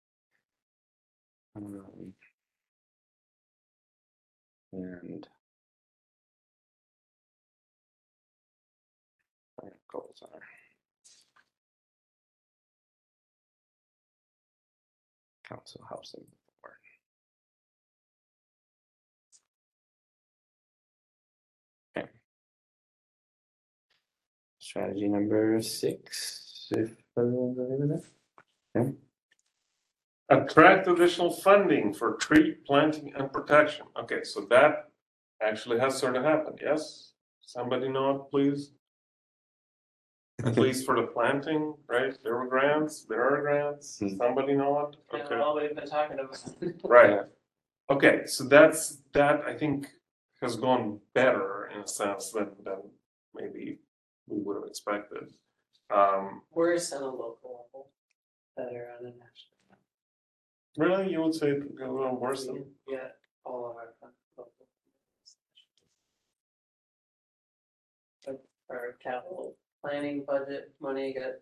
Um, and our goals are. Council them forward. Okay. Strategy number six, if everyone's ready with it. Okay. Attract additional funding for tree planting and protection. Okay, so that actually has sort of happened, yes? Somebody nod, please? At least for the planting, right? There were grants, there are grants, Hmm. somebody nod? Yeah, Okay. all we've been talking about. Right. Okay, so that's, that I think has gone better in a sense than, than maybe we would have expected. Um, Worse on a local level, better on a national. Level. Really, you would say it got a little worse than? Yeah, all of our. fun- local. Like Our capital planning budget money got,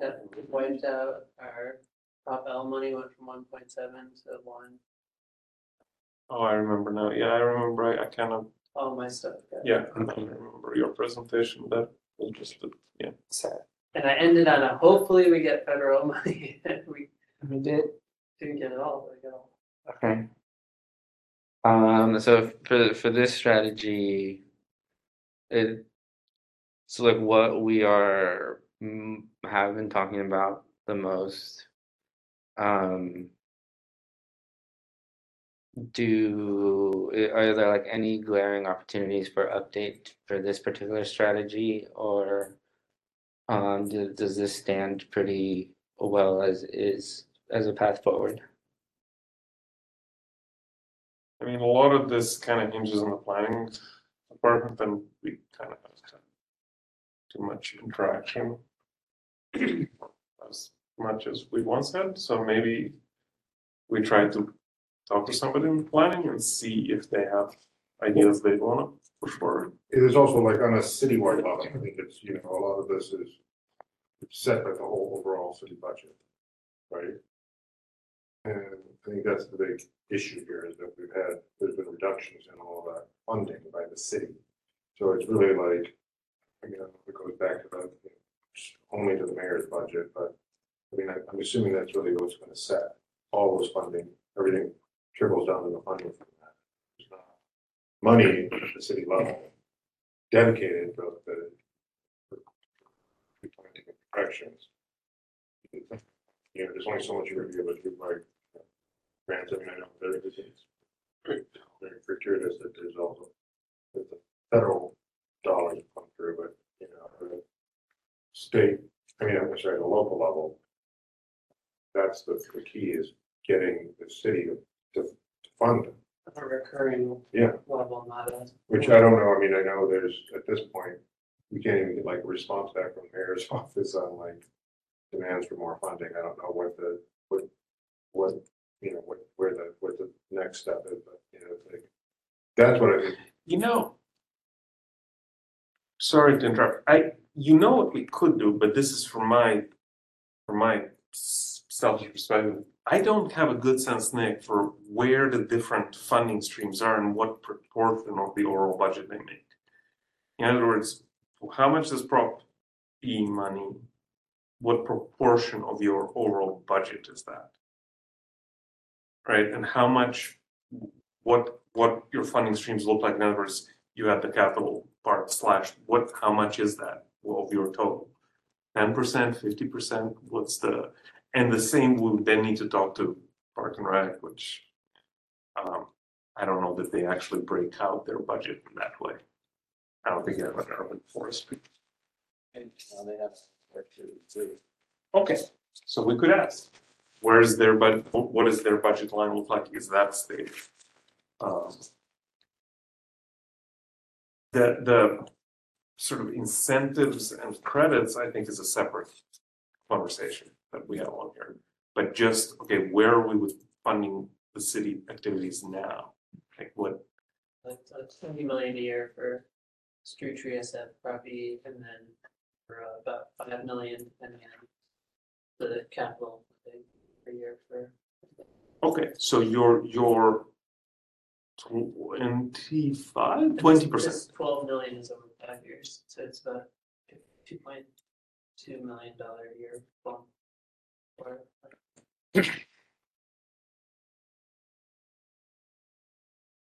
got wiped out, our Prop L money went from one point seven to one, Oh, I remember now. Yeah, I remember. I, I kind of, all my stuff got. yeah, I remember your presentation. That was just, yeah. Sad. And I ended on a, hopefully we get federal money, we We did. didn't get it all, but we got all. Okay. Um, so for for this strategy, it so like what we are mm, have been talking about the most. Um, do are there like any glaring opportunities for update for this particular strategy, or um, do, does this stand pretty well as is as a path forward? I mean, a lot of this kind of hinges on the planning department, and we kind of too much interaction. As much as we once had, so maybe we try to talk to somebody in planning and see if they have ideas they wanna push forward. It is also like on a citywide level, I think it's, you know, a lot of this is set by the whole overall city budget, right? And I think that's the big issue here is that we've had, there's been reductions in all that funding by the city. So it's really like, you know, it goes back to the, only to the mayor's budget, but I mean, I- I'm assuming that's really what's gonna set all those funding, everything trickles down to the funding from that. There's not Money at the city level dedicated to the replanting of corrections. You know, there's only so much you're gonna be able to do by grants, I mean, I know there is, it's very fortuitous that there's also that the federal dollars come through, but, you know, the state, I mean, I'm sorry, the local level, that's the, the key is getting the city to, to fund it. A recurring Yeah. level, not a. Which I don't know, I mean, I know there's, at this point, we can't even get like a response back from the mayor's office on like demands for more funding, I don't know what the, what, what, you know, what, where the, what the next step is, but, you know, it's like, that's what I think, You know. Sorry to interrupt. I, you know what we could do, but this is from my, from my selfish perspective. I don't have a good sense, Nick, for where the different funding streams are and what proportion of the overall budget they make. In other words, how much is Prop E money? What proportion of your overall budget is that? Right, and how much, what, what your funding streams look like, in other words, you have the capital part slash, what, how much is that of your total? Ten percent, fifty percent, what's the, and the same, we would then need to talk to Park and Rec, which. Um, I don't know that they actually break out their budget in that way. I don't think they have an urban forest. And, uh, they have to. Okay, so we could ask, where's their bud, what does their budget line look like, is that state? Um. The, the sort of incentives and credits, I think is a separate conversation that we have on here. But just, okay, where are we with funding the city activities now? Like what, Like, twenty million a year for StreetTreeSF property and then for uh, about five million depending on the capital thing per year for. okay, so your, your twenty-five, twenty percent? Twelve million is over five years, so it's about two point two million dollar a year bump. Or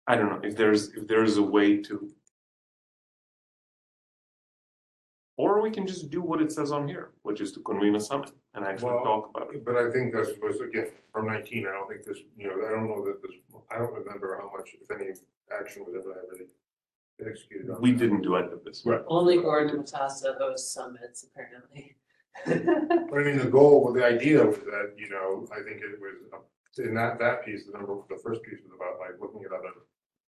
I don't know, if there's, if there's a way to. Or we can just do what it says on here, which is to convene a summit and actually Well, talk about it. but I think this was, again, from nineteen, I don't think this, you know, I don't know that this, I don't remember how much, if any, action was ever really executed on. We that. didn't do any of this. Right. Only Gordon Matassa hosts summits apparently. But I mean, the goal, well, the idea was that, you know, I think it was, uh, in that, that piece, the number, the first piece was about like looking at other.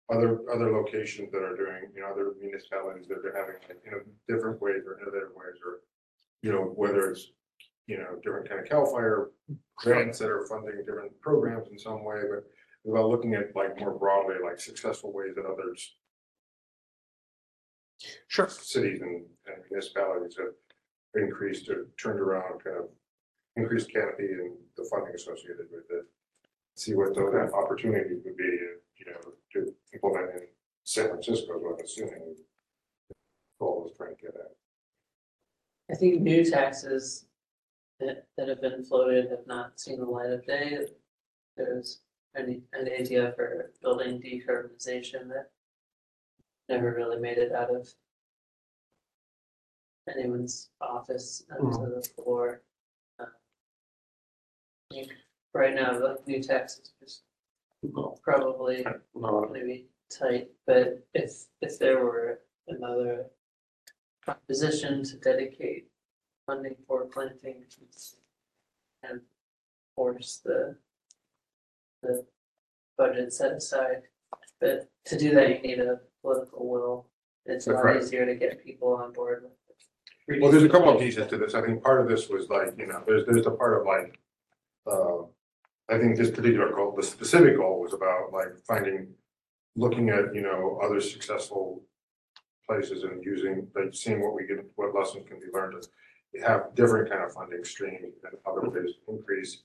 Other, other locations that are doing, you know, other municipalities that are having, like, you know, different ways or innovative ways or. You know, whether it's, you know, different kind of CAL FIRE grants that are funding different programs in some way, but. About looking at like more broadly, like successful ways that others, Sure. cities and and municipalities have increased or turned around, kind of increased canopy and the funding associated with it. See what the Okay. opportunities would be, you know, to implement in San Francisco, is what I'm assuming. Goal is trying to get at. I think new taxes that that have been floated have not seen the light of day. There's an an idea for building decarbonization that never really made it out of anyone's office and to the floor. Uh, I think Right now, the new taxes is No, probably no, maybe tight, but if, if there were another position to dedicate funding for planting and force the, the budget set aside, but to do that, you need a political will. It's a That's lot right. easier to get people on board with. it. Well, there's a couple of pieces to this. I think part of this was like, you know, there's, there's the part of like, uh, I think this particular goal, the specific goal was about like finding, looking at, you know, other successful places and using, like seeing what we can, what lessons can be learned to have different kind of funding streams and other ways to increase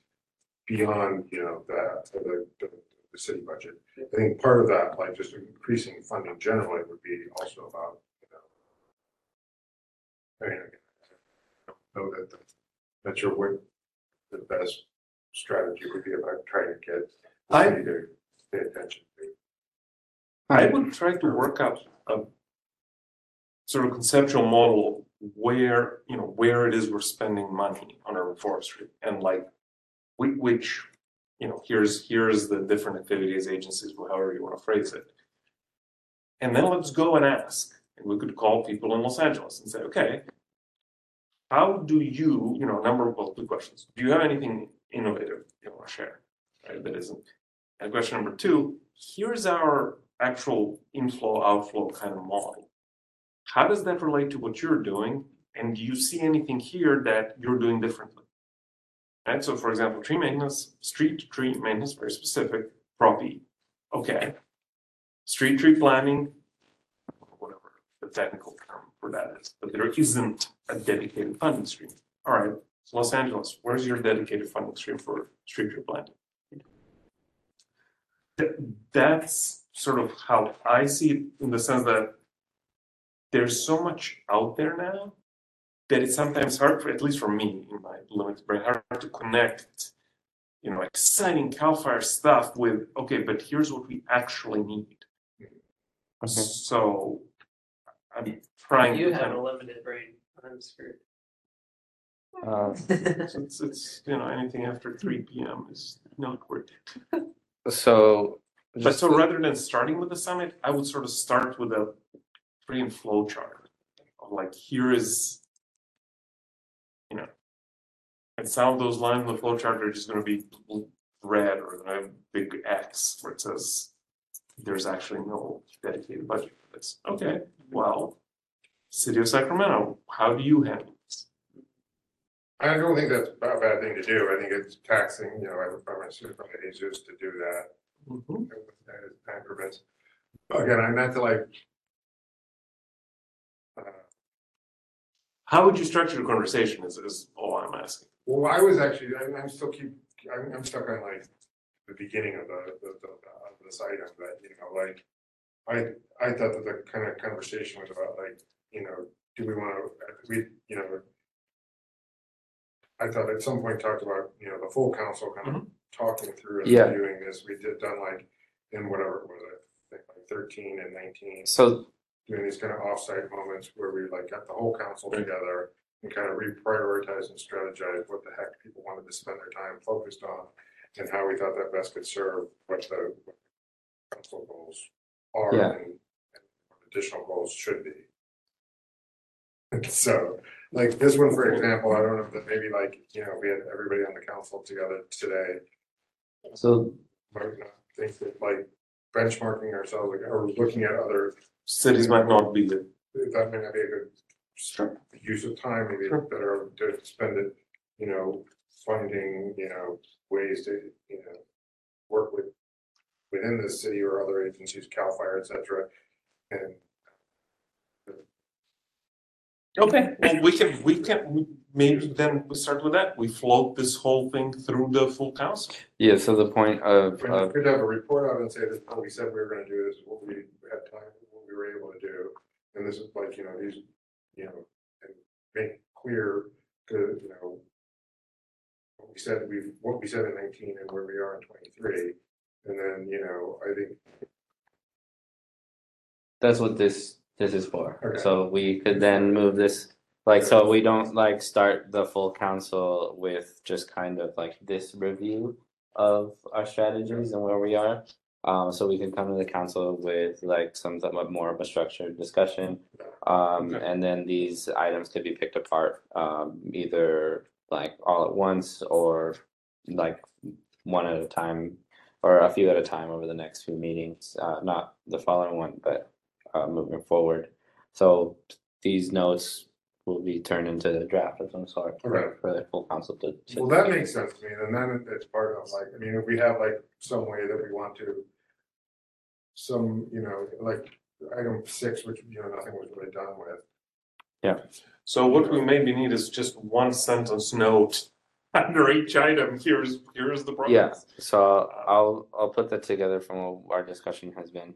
beyond, you know, the, the, the, the city budget. I think part of that, like just increasing funding generally would be also about, you know. I mean, I don't know that, that your what the best strategy would be about trying to get the I- city to pay attention to. I would try to work out a sort of conceptual model where, you know, where it is we're spending money on urban forestry and like whi- which, you know, here's, here's the different activities, agencies, however you want to phrase it. And then let's go and ask, and we could call people in Los Angeles and say, okay, how do you, you know, a number of, well, two questions. Do you have anything innovative you to share? Right, that isn't. And question number two, here's our actual inflow, outflow kind of model. How does that relate to what you're doing? And do you see anything here that you're doing differently? Right? so, for example, tree maintenance, street tree maintenance, very specific, Prop E. Okay. Street tree planting, whatever the technical term for that is, but there isn't a dedicated funding stream. All right, Los Angeles, where's your dedicated funding stream for street tree planting? That's sort of how I see it in the sense that there's so much out there now that it's sometimes hard for, at least for me in my limited brain, hard to connect, you know, exciting Cal Fire stuff with, okay, but here's what we actually need. Mm-hmm. So I'm trying You to have kind a of, limited brain, I'm screwed. Um, it's, it's, you know, anything after three P M is not worth it. so. But just so rather than starting with the summit, I would sort of start with a pre and flow chart of like, here is, you know, and some of those lines in the flow chart are just gonna be red or gonna have big X where it says there's actually no dedicated budget for this. Okay, well, city of Sacramento, how do you handle this? I don't think that's a bad thing to do. I think it's taxing, you know, I would probably the Jesus to do that. Mhm. Time permits. Again, I meant to like. uh, How would you structure the conversation is, is all I'm asking. Well, I was actually, I'm, I'm still keep, I'm, I'm stuck on like the beginning of the, the, the, of this item that, you know, like. I, I thought that the kind of conversation was about like, you know, do we wanna, we, you know. I thought at some point talked about, you know, the full council kind of mm-hmm. talking through and Yeah. reviewing this, we did done like, in whatever it was, I think like thirteen and nineteen. So, doing these kind of offsite moments where we like got the whole council together and kind of reprioritize and strategize what the heck people wanted to spend their time focused on and how we thought that best could serve what the what the council goals are and and what additional goals should be. So, like this one, for example, I don't know, that maybe like, you know, we had everybody on the council together today so might not think that like benchmarking ourselves, like, or looking at other Cities might not be the that may not be a good Sure. use of time, maybe Sure. it's better to spend it, you know, finding, you know, ways to, you know, work with within the city or other agencies, CAL FIRE, et cetera, and Okay, well, we can, we can, we- maybe then we start with that, we float this whole thing through the full council. yeah, so the point of, when of we could have a report out and say, this is what we said we were gonna do, this is what we had time, what we were able to do. And this is like, you know, these, you know, and make clear, to, you know, what we said, we've, what we said in nineteen and where we are in twenty-three. And then, you know, I think, that's what this this is for. Okay. So we could then move this like so we don't like start the full council with just kind of like this review of our strategies and where we are. Um, so we can come to the council with like some somewhat more of a structured discussion. Um, Okay. and then these items could be picked apart, um, either like all at once or like one at a time or a few at a time over the next few meetings, uh, not the following one, but uh, moving forward. So these notes will be turned into the draft of some sort Right. for the full council to. to- well, that makes sense to me, and then it's part of like, I mean, if we have like some way that we want to. Some, you know, like item six, which, you know, nothing was really done with. Yeah. So what we maybe need is just one sentence note under each item, here's, here's the Yeah, process. so I'll I'll put that together from what our discussion has been.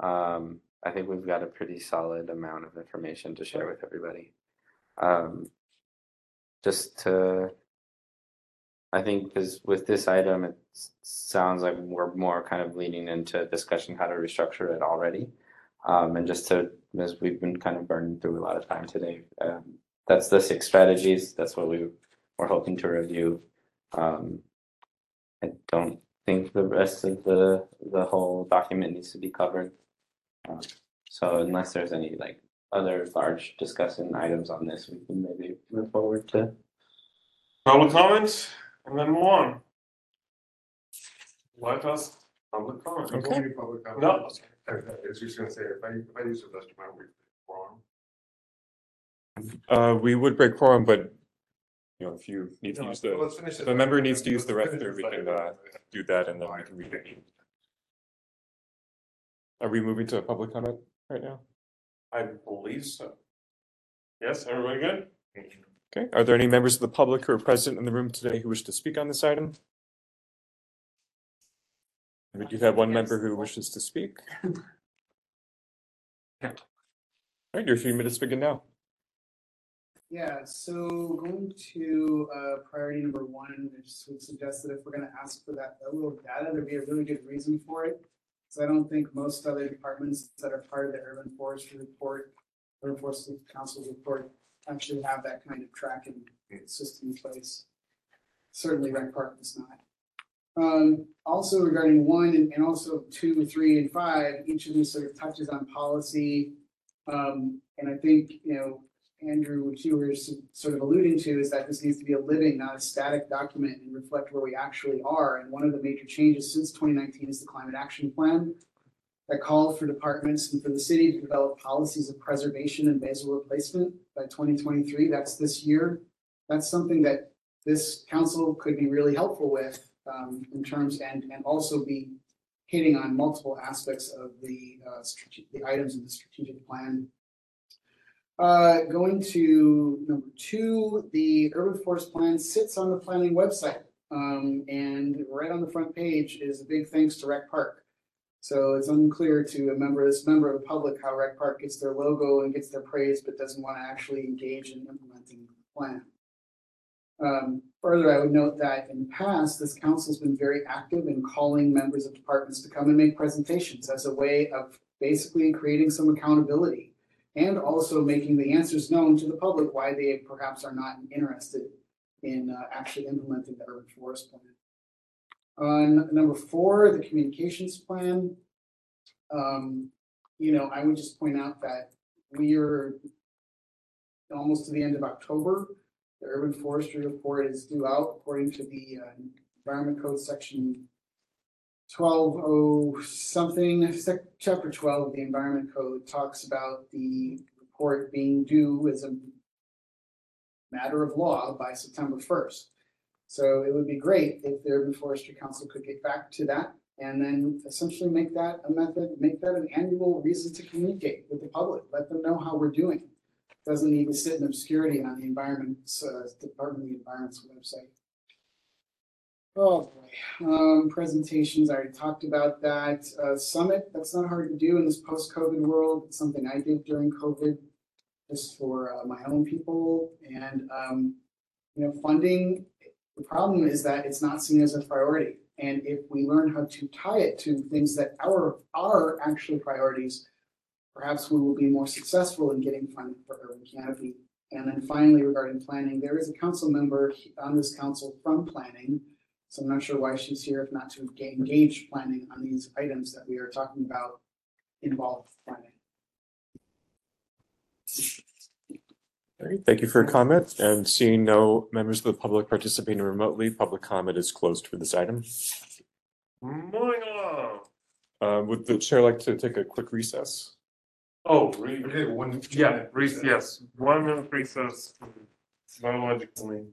Um, I think we've got a pretty solid amount of information to share with everybody. Um, just to, I think because with this item, it sounds like we're more kind of leaning into discussion how to restructure it already. Um, and just to, as we've been kind of burning through a lot of time today, um, that's the six strategies. That's what we were hoping to review. Um, I don't think the rest of the, the whole document needs to be covered. Um, So unless there's any like other large discussion items on this, we can maybe move forward to. Public comments, and then move on. Let us, public comment. Okay. Any public comment? No. I I was just gonna say, if I, if I use the best amount, we wrong. Uh, we would break quorum, but, you know, if you need to No, use well, the, let's finish if it. a member needs to use the Let's restroom, we can, uh, do that and then we can reconvene. Are we moving to a public comment right now? I believe so. Yes, everybody good? Okay, are there any members of the public who are present in the room today who wish to speak on this item? We do have one member who wishes to speak. All right, your few minutes begin now. Yeah, so going to uh priority number one, I just would suggest that if we're gonna ask for that, that little data, there'd be a really good reason for it. So I don't think most other departments that are part of the urban forestry report, urban forestry council's report, actually have that kind of tracking system in place. Certainly Rec Park does not. Um, also regarding one and, and also two, three, and five, each of these sort of touches on policy. Um, and I think, you know, Andrew, what you were sort of alluding to is that this needs to be a living, not a static document and reflect where we actually are. And one of the major changes since twenty nineteen is the climate action plan that called for departments and for the city to develop policies of preservation and basal replacement by twenty twenty-three. That's this year. That's something that this council could be really helpful with um, in terms and, and also be hitting on multiple aspects of the, uh, strate- the items in the strategic plan. Uh, going to number two, the urban forest plan sits on the planning website. Um, and right on the front page is a big thanks to Rec Park. So it's unclear to a member, this member of the public, how Rec Park gets their logo and gets their praise, but doesn't want to actually engage in implementing the plan. Um, further, I would note that in the past, this council's been very active in calling members of departments to come and make presentations as a way of basically creating some accountability and also making the answers known to the public why they perhaps are not interested in uh, actually implementing the urban forest plan. On number four, the communications plan. Um, you know, I would just point out that we are almost to the end of October. The urban forestry report is due out according to the uh, Environment Code section twelve oh something, sec- chapter twelve of the Environment Code talks about the report being due as a matter of law by September first. So it would be great if the Urban Forestry Council could get back to that and then essentially make that a method, make that an annual reason to communicate with the public, let them know how we're doing. Doesn't need to sit in obscurity on the environment's, uh, Department of the Environment's website. Oh, boy, um, presentations, I already talked about that, uh, summit, that's not hard to do in this post-COVID world, It's something I did during COVID. Just for, uh, my own people and, um, you know, funding, the problem is that it's not seen as a priority. And if we learn how to tie it to things that are, are actually priorities, perhaps we will be more successful in getting funding for urban canopy. And then finally, regarding planning, there is a council member on this council from planning. So I'm not sure why she's here, if not to ga- engage planning on these items that we are talking about involved planning. All right, thank you for your comment and seeing no members of the public participating remotely, public comment is closed for this item. Moving along. Uh, would the chair like to take a quick recess? Oh, re- Okay, one. yeah, re- yes, one minute recess, biologically.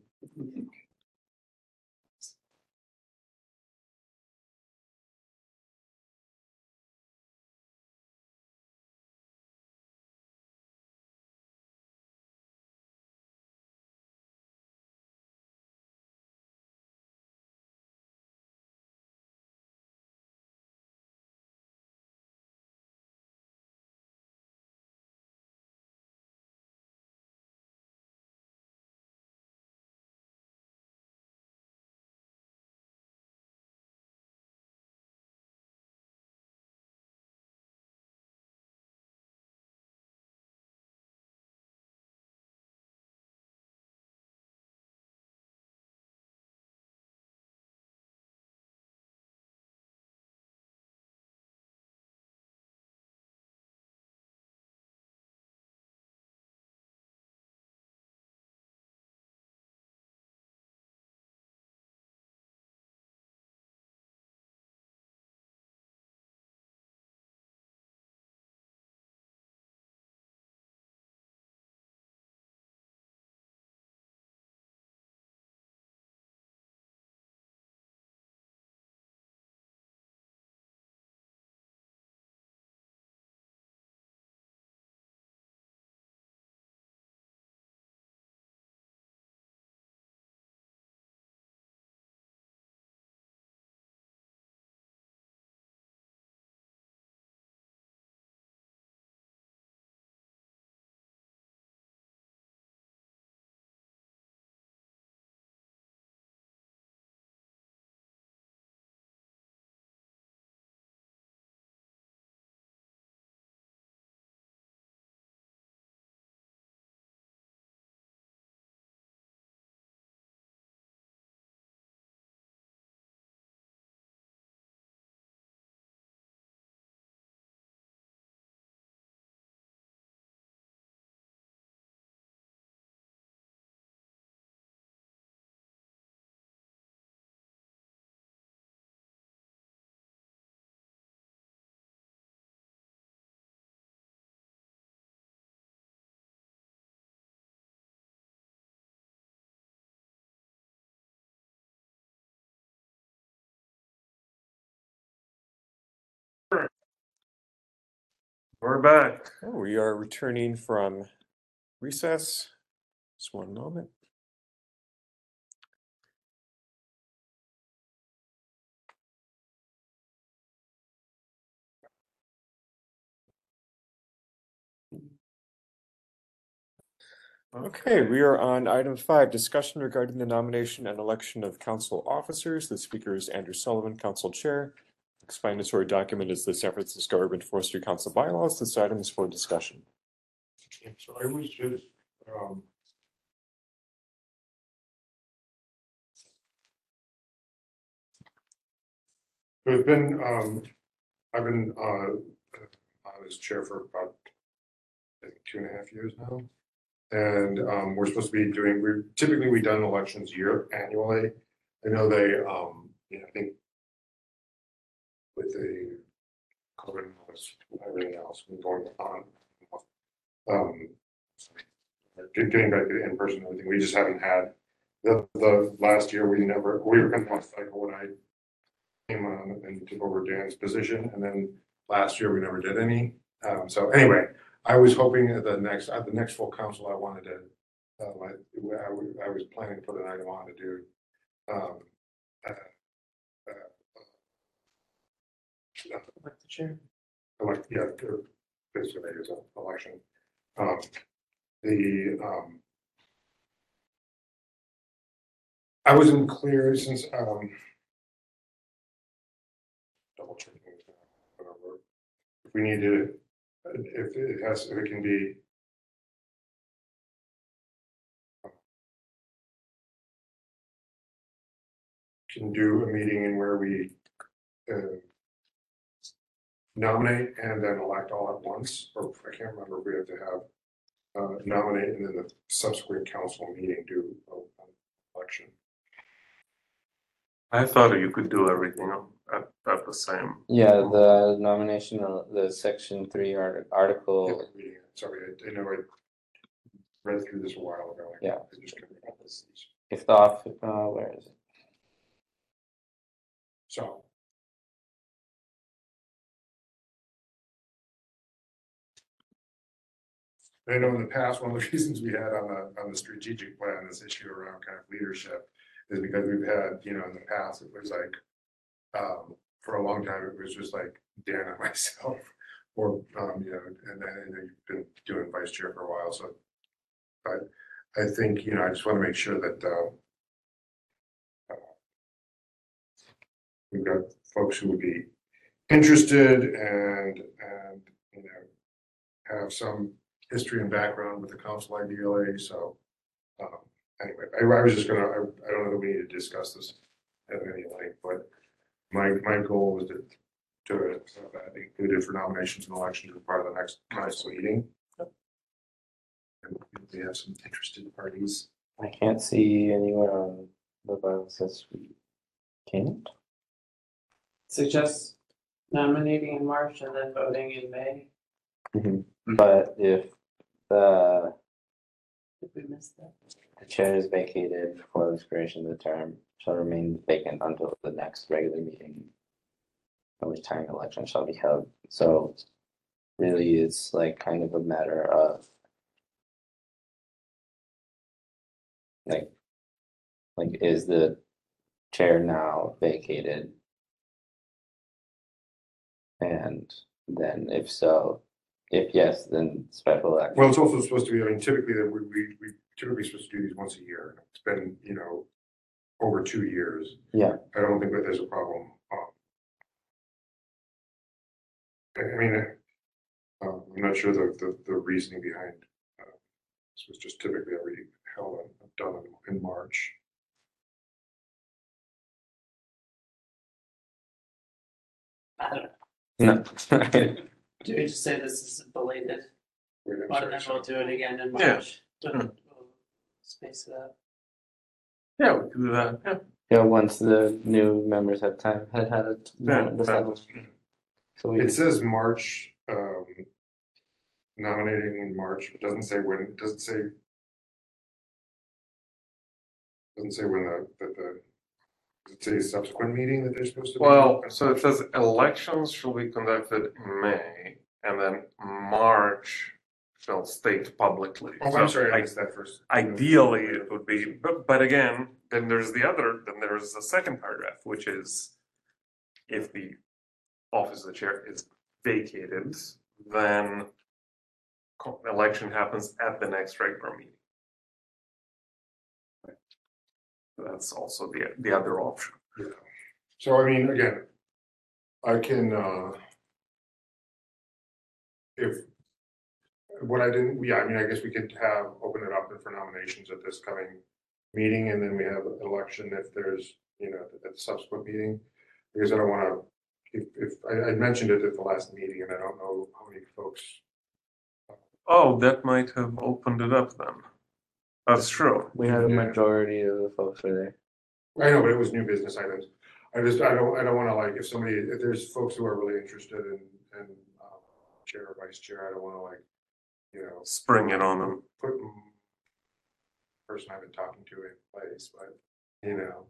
We're back. Oh, We are returning from recess. Just one moment. Okay, we are on item five, discussion regarding the nomination and election of council officers. The speaker is Andrew Sullivan, council chair. Explanatory document is the San Francisco Urban Forestry Council bylaws. This item is for discussion. So I was just, um. There's been, um, I've been, uh, on as chair for about, I two and a half years now. And, um, we're supposed to be doing, we typically we done elections year annually. I know they, um, you know, I think with the COVID and everything else been going on. Um, get- getting back to in person, and everything, we just haven't had, the, the last year, we never, we were kind of on cycle when I came on and took over Dan's position, and then last year, we never did any. Um, so anyway, I was hoping at the next, at the next full council, I wanted to, uh, I was, I was planning to put an item on to do, um, uh, Like the chair. elect, yeah, the- basically it's an election. Um, the, um. I wasn't clear since, um. Double checking, whatever. If we need to, if it has, if it can be. Can do a meeting in where we, uh nominate and then elect all at once, or I can't remember if we have to have uh, nominate and then the subsequent council meeting do an election. I thought you could do everything at, at the same. Yeah, the nomination, uh, the section three art- article, Meeting, Sorry, I, I know I read through this a while ago. I- Yeah. I just couldn't remember this. if the off, uh, where is it? So. I know in the past, one of the reasons we had on the, on the strategic plan, this issue around kind of leadership is because we've had, you know, in the past, it was like, um, for a long time, it was just like Dan and myself. Or, um, you know, and then, and you've been doing vice chair for a while, so. But I think, you know, I just want to make sure that, uh, we've got folks who would be interested and, and, you know, have some history and background with the council ideally, so. um, Anyway, I, I was just gonna, I, I don't know that we need to discuss this at any length, but my, my goal was to, to uh, have that included for nominations and elections as part of the next council meeting. And we have some interested parties. I can't see anyone on the bylaw says we can't. Suggest nominating in March and then voting in May. Mm-hmm. Mm-hmm. But if the, Did we miss that? the chair is vacated for the expiration of the term, shall remain vacant until the next regular meeting. At which time election shall be held, so really it's like kind of a matter of. Like, like is the chair now vacated? And then if so, if yes, then special election. Well, it's also supposed to be, I mean, typically, that we, we, we typically supposed to do these once a year. It's been, you know, over two years. Yeah. I don't think that there's a problem. um, I I mean, uh, um, I'm not sure the, the, the reasoning behind, uh, this was just typically already held, and done in, in March. I. No. Do we just say this is belated, Wait, I'm but sorry, then we'll do it again in Yeah. March? We'll- we'll Space it out. Yeah, we can do that, yeah. Yeah, once the new members have time, had had a. Yeah, the that- So we, It says March, um, nominating in March, it doesn't say when, it doesn't say. Doesn't say when the, that the, does it say subsequent meeting that they're supposed to be? Well, so it says elections shall be conducted in May And then March shall state publicly. Oh, So I'm sorry, I I- missed that first. Ideally, it would be, but, but again, then there's the other, then there's the second paragraph, which is if the office of the chair is vacated, then co- election happens at the next regular meeting. That's also the, the other option. So I mean, again, I can, uh. If. What I didn't, yeah, I mean, I guess we could have, open it up for nominations at this coming meeting, and then we have an election if there's, you know, at the subsequent meeting. Because I don't wanna, if, if, I, I mentioned it at the last meeting, and I don't know how many folks. Oh, that might have opened it up then. That's true. We had a Yeah. majority of the folks were there. I know, but it was new business items. I just, I don't, I don't wanna like, if somebody, if there's folks who are really interested in, in, um, chair or vice chair, I don't wanna like, you know, Spring it on them. put m- person I've been talking to in place, but, you know,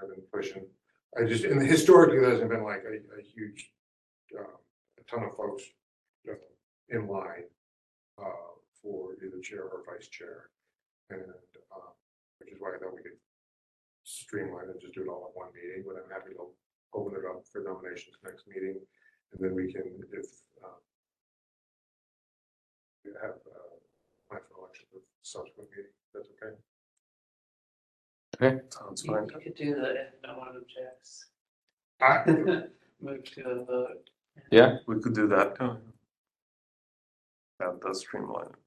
I've been pushing. I just, and historically, there hasn't been like a, a huge, um, a ton of folks uh, in line, uh, for either chair or vice chair. And, uh, which is why I thought we could streamline and just do it all at one meeting, but I'm happy to open it up for nominations next meeting. And then we can, if, uh, we have, uh, plan for election for subsequent meeting, that's okay? Okay. Sounds You fine. you could do the if no one objects. I, Move to a vote. Yeah, We could do that too. That does streamline. it.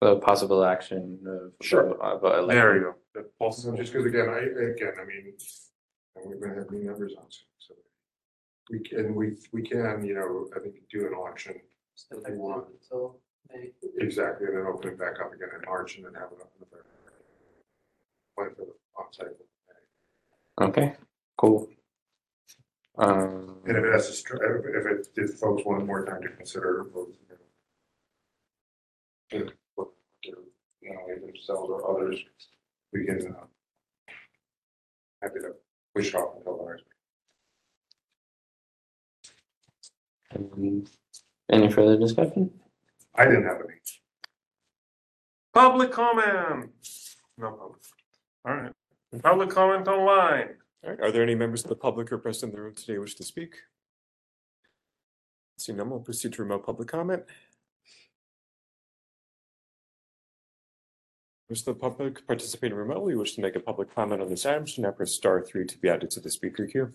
The possible action of. Sure. Of, of election. There you go. that also, just because again, I, again, I mean, and we're gonna have new members on soon, so. We can, we, we can, you know, I think do an election Just effective until May. exactly, and then open it back up again in March and then have it up in the. Plan for the onsite. Okay, cool. Um, And if it has to, str- if, if it, if folks want more time to consider. vote, you know, To, what to nominate themselves or others, we can, uh. Happy to push off until ours. um, any further discussion? I didn't have any. Public comment. No public. All right. Public comment online. All right, are there any members of the public or present in the room today who wish to speak? Seeing none, we'll proceed to remote public comment. Wish the public participating remotely wish to make a public comment on this item, should now press star three to be added to the speaker queue.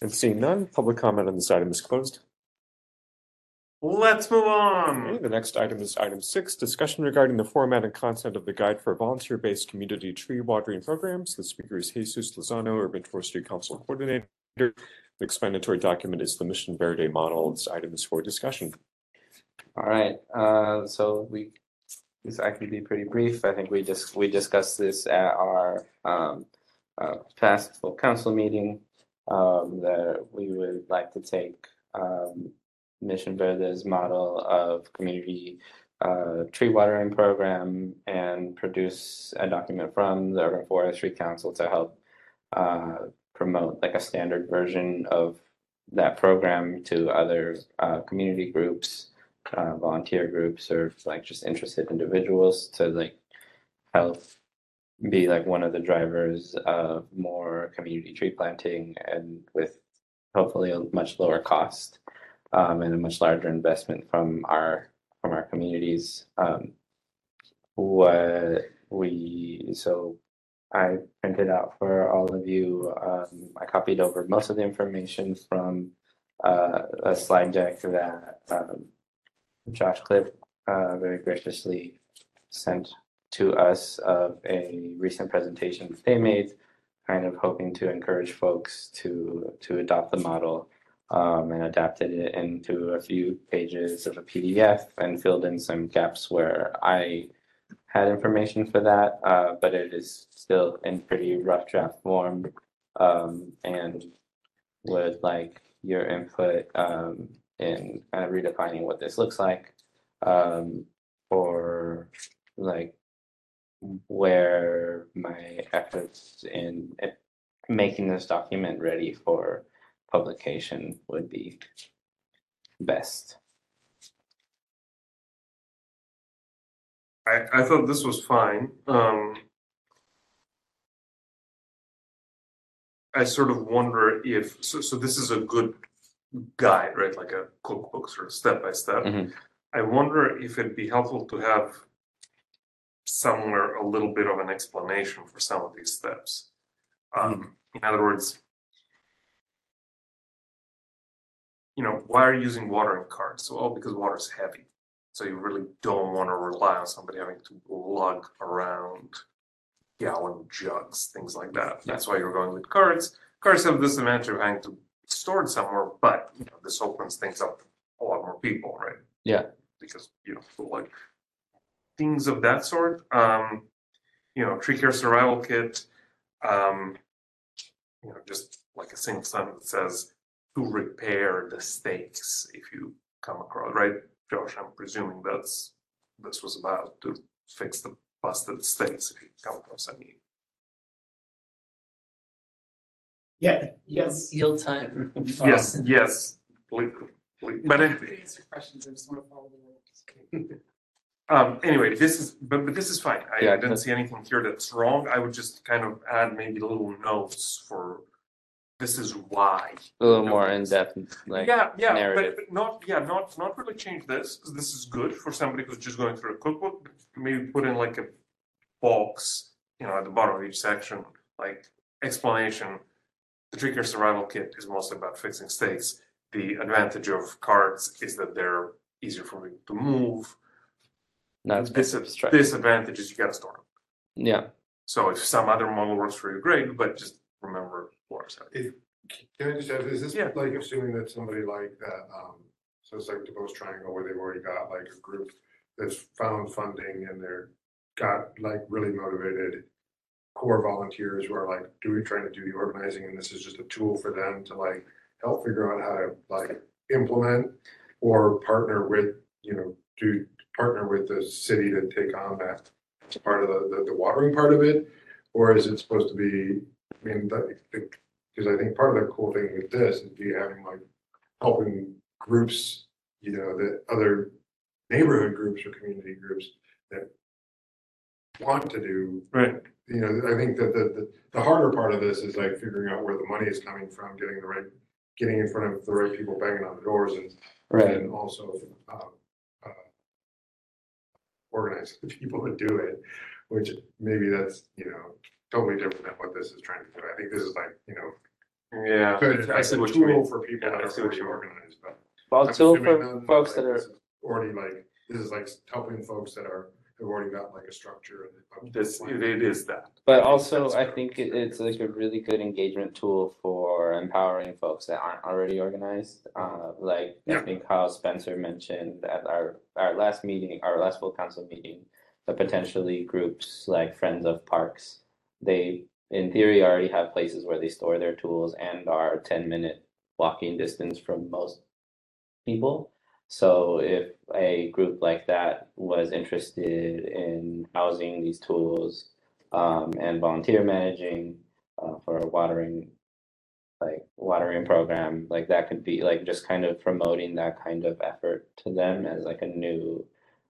And seeing none, public comment on this item is closed. Let's move Okay, on. the next item is item six, discussion regarding the format and content of the guide for volunteer-based community tree watering programs. The speaker is Jesus Lozano, Urban Forestry Council Coordinator. Explanatory document is the Mission Verde model. This item is for discussion. All right, uh, so we, this can be pretty brief. I think we just, we discussed this at our, um, uh, past full council meeting. Um, that we would like to take, um, Mission Verde's model of community, uh, tree watering program and produce a document from the Urban Forestry Council to help, uh, promote like a standard version of that program to other, uh, community groups uh, volunteer groups or like just interested individuals to like help be like one of the drivers of more community tree planting and with hopefully a much lower cost um, and a much larger investment from our from our communities. Um, what we so I printed out for all of you. Um, I copied over most of the information from uh, a slide deck that um, Josh Cliff uh, very graciously sent to us of a recent presentation that they made, kind of hoping to encourage folks to to adopt the model um, and adapted it into a few pages of a PDF and filled in some gaps where I had information for that, uh, but it is still in pretty rough draft form um, and would like your input um, in kind of redefining what this looks like um, for like where my efforts in making this document ready for publication would be best. I, I thought this was fine, um. I sort of wonder if, so, so this is a good guide, right, like a cookbook, sort of step by step. Mhm. I wonder if it'd be helpful to have somewhere a little bit of an explanation for some of these steps. Um, in other words, you know, why are you using watering carts? Well, because water's heavy. So you really don't want to rely on somebody having to lug around gallon jugs, things like that. That's why you're going with cards. Cards have this advantage of having to be stored somewhere, but you know, this opens things up to a lot more people, right? Yeah. Because, you know, like things of that sort, um, you know, tree care survival kit, um, you know, just like a single sentence that says to repair the stakes if you come across, right? Josh, I'm presuming that's, this was about to fix the busted states if you come across any. Yeah, yes. Yield time. Yes, yes, please, please, but it, Answer questions, I just want to follow the rules. Um, anyway, this is, but, but this is fine. I Yeah, didn't but- see anything here that's wrong. I would just kind of add maybe little notes for this is why. A little more in depth, like Yeah, yeah, but, narrative. but not, yeah, not, not really change this, this is good for somebody who's just going through a cookbook. Maybe put in like a box, you know, at the bottom of each section, like explanation. The care survival kit is mostly about fixing stakes. The advantage of cards is that they're easier for me to move. not Dis- disadvantage is you gotta store them. Yeah, So if some other model works for you, great, but just remember water's heavy. Can I just add, is this Yeah. like assuming that somebody like that, um, so it's like the Post Triangle where they've already got like a group that's found funding and they're got like really motivated core volunteers who are like doing, trying to do the organizing and this is just a tool for them to like help figure out how to like implement or partner with, you know, to partner with the city to take on that part of the, the, the watering part of it? Or is it supposed to be, I mean, the, the because I think part of the cool thing with this is be having like helping groups, you know, that other neighborhood groups or community groups that want to do, Right. you know, I think that the, the, the harder part of this is like figuring out where the money is coming from, getting the right, getting in front of the right people banging on the doors and, right. and also, um, uh, organize the people that do it, which maybe that's, you know, totally different than what this is trying to do. I think this is like, you know, Yeah, good, I as see a what you tool mean. for people Yeah, that I are what already you mean. organized, but. Well, I'm tool assuming for none- folks like, that are this is Already like, this is like helping folks that are, have already got like a structure and. This, it it is that. But also, I think it, it's like a really good engagement tool for empowering folks that aren't already organized. Uh, like I Yeah. think how Spencer mentioned at our our last meeting, our last full council meeting, that potentially groups like Friends of Parks, they in theory already have places where they store their tools and are ten minute walking distance from most people. So if a group like that was interested in housing these tools um, and volunteer managing uh, for a watering, like watering program, like that could be like just kind of promoting that kind of effort to them as like a new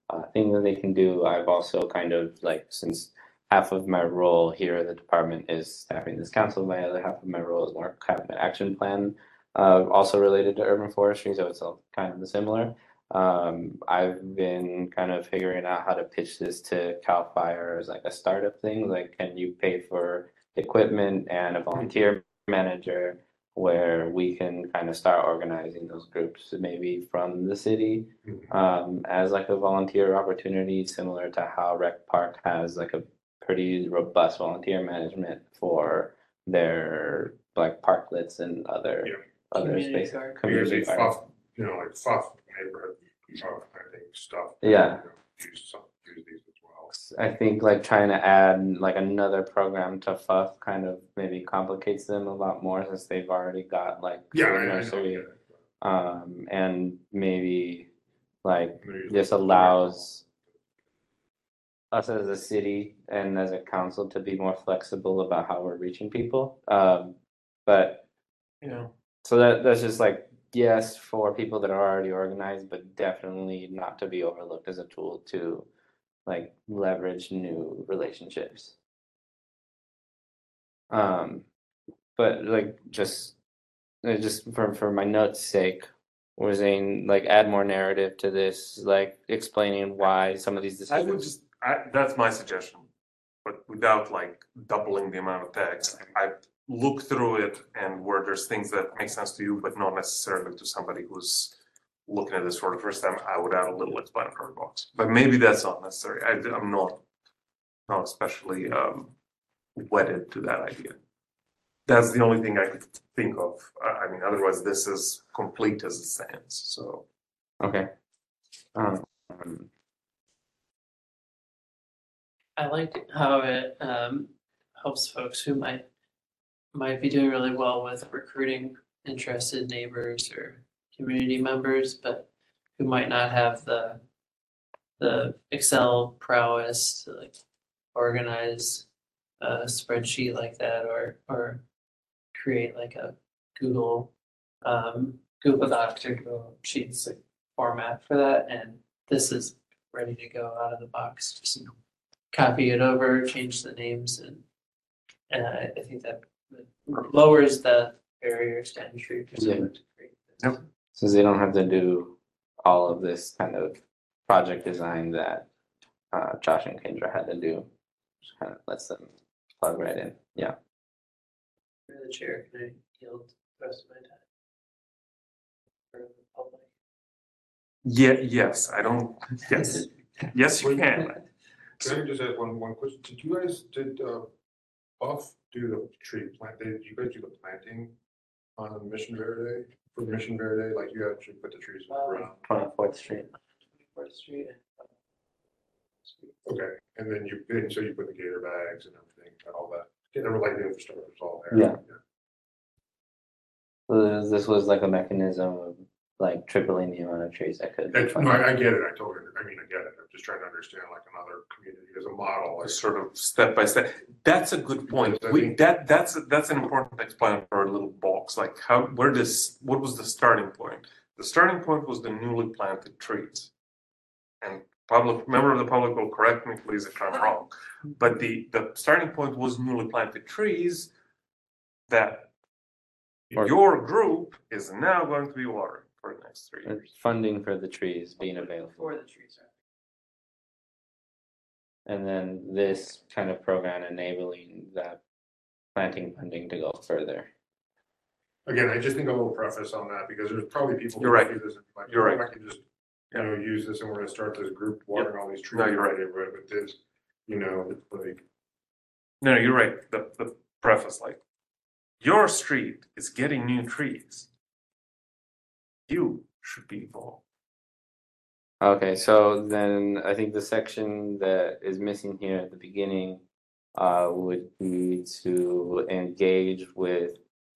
uh, thing that they can do. I've also kind of like since half of my role here at the department is staffing this council, my other half of my role is more cabinet action plan uh, also related to urban forestry, so it's all kind of similar. Um, I've been kind of figuring out how to pitch this to Cal Fire as like a startup thing. Like, can you pay for equipment and a volunteer manager where we can kind of start organizing those groups, maybe from the city, um, as like a volunteer opportunity, similar to how Rec Park has like a pretty robust volunteer management for their like parklets and other Yeah. other Community spaces. garden. Community Usually garden. FUF, you know, like FUF neighborhood, FUF, I think, stuff. Yeah. you know, Use some, use these as well. I think like trying to add like another program to FUF kind of maybe complicates them a lot more since they've already got like Yeah, the I, I know, nursery. yeah. Um, and maybe like Maybe this like- allows us as a city and as a council to be more flexible about how we're reaching people. Um, but Yeah. so that that's just like yes for people that are already organized, but definitely not to be overlooked as a tool to like leverage new relationships. Um, but like just just for for my notes' sake, we're saying like add more narrative to this, like explaining why some of these I would decisions. just, I, that's my suggestion, but without like doubling the amount of text. I look through it and where there's things that make sense to you, but not necessarily to somebody who's looking at this for the first time, I would add a little explanatory box, but maybe that's not necessary. I, I'm not, not especially, um, wedded to that idea. That's the only thing I could think of. I, mean, otherwise this is complete as it stands, so. Okay. Um, I like how it um helps folks who might might be doing really well with recruiting interested neighbors or community members, but who might not have the the Excel prowess to like organize a spreadsheet like that or or create like a Google um Google Docs or Google Sheets like format for that and this is ready to go out of the box. Just copy it over, change the names and and I I think that lowers the barriers to entry for Yeah. someone to create this. Yep. since they don't have to do all of this kind of project design that uh, Josh and Kendra had to do, just kind of lets them plug right in. Yeah. Through the chair, can I yield the rest of my time? For the public. Yeah, yes, I don't, yes, yes, you can. Can I just ask one, one question? Did you guys, did, uh, BUF do the tree plant, did you guys do the planting on Mission Verde? For Mission Verde, like you actually put the trees in the ground? Twenty fourth Street. Fourth Street. and, uh, Street. Okay, and then you, and so you put the gator bags and everything, and all that, yeah, they were like the infrastructure was all there. Yeah. So this- this was like a mechanism of like tripling the amount of trees that could. be That's, no, I, I get it, I totally, I mean, I get it, I'm just trying to understand like another community as a model, like. Sort of step by step. That's a good point. We, that, that's, that's an important explanatory little box, like how, where this, what was the starting point? The starting point was the newly planted trees. And public, member of the public will correct me please if I'm wrong, but the, the starting point was newly planted trees that Or- your group is now going to be watering for the next three Uh, years. Funding for the trees being available. For the trees are. And then this kind of program enabling that planting funding to go further. Again, I just think a little preface on that, because there's probably people. who You're right. see this and be like, You're right. "Oh, I can just, you know, use this and we're gonna start this group watering all these trees. No, you're right. in the With this, you know, like, No, you're right. The, the preface, like, your street is getting new trees. You should be involved. Okay, so then I think the section that is missing here at the beginning uh would be to engage with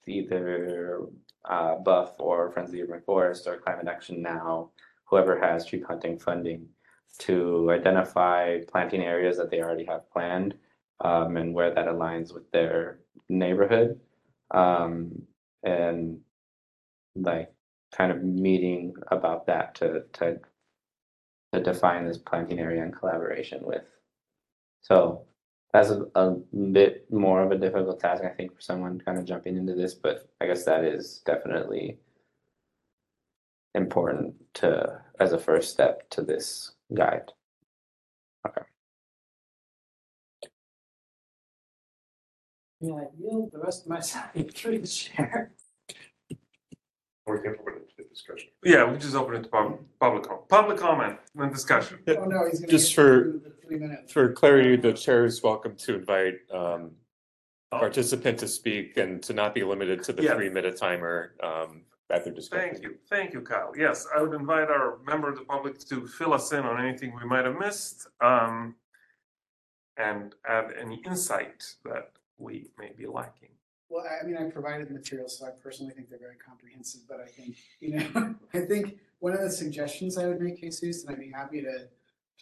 either uh BUF or Friends of the Urban Forest or Climate Action Now, whoever has tree planting funding to identify planting areas that they already have planned um and where that aligns with their neighborhood. Um and like kind of meeting about that to to to define this planting area in collaboration with. So that's a, a bit more of a difficult task, I think, for someone kind of jumping into this, but I guess that is definitely important to as a first step to this guide. Yeah, I yield the rest of my time the chair. We can open it to discussion. Yeah, we just open it to pub- public, com- public comment and discussion. Oh, no, he's gonna. just get for- through the Three minutes. For clarity, the chair is welcome to invite um participant to speak and to not be limited to the Yeah. three minute timer um at their discretion. Thank you, thank you, Kyle. Yes, I would invite our member of the public to fill us in on anything we might have missed. Um, and add any insight that we may be lacking. Well, I I mean, I provided the materials, so I personally think they're very comprehensive, but I think, you know, I think one of the suggestions I would make, Jesus, and I'd be happy to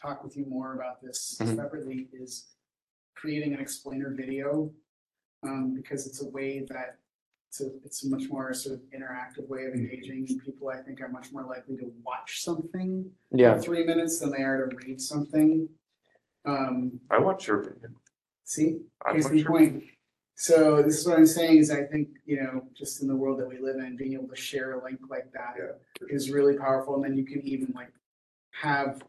talk with you more about this Mhm. separately is creating an explainer video. Um, because it's a way that, it's a, it's a much more sort of interactive way of engaging, and people I think are much more likely to watch something Yeah, for three minutes than they are to read something. Um, I watch your video. see, I Case watch in your- point. So this is what I'm saying is I think, you know, just in the world that we live in, being able to share a link like that Yeah, is really powerful. And then you can even like have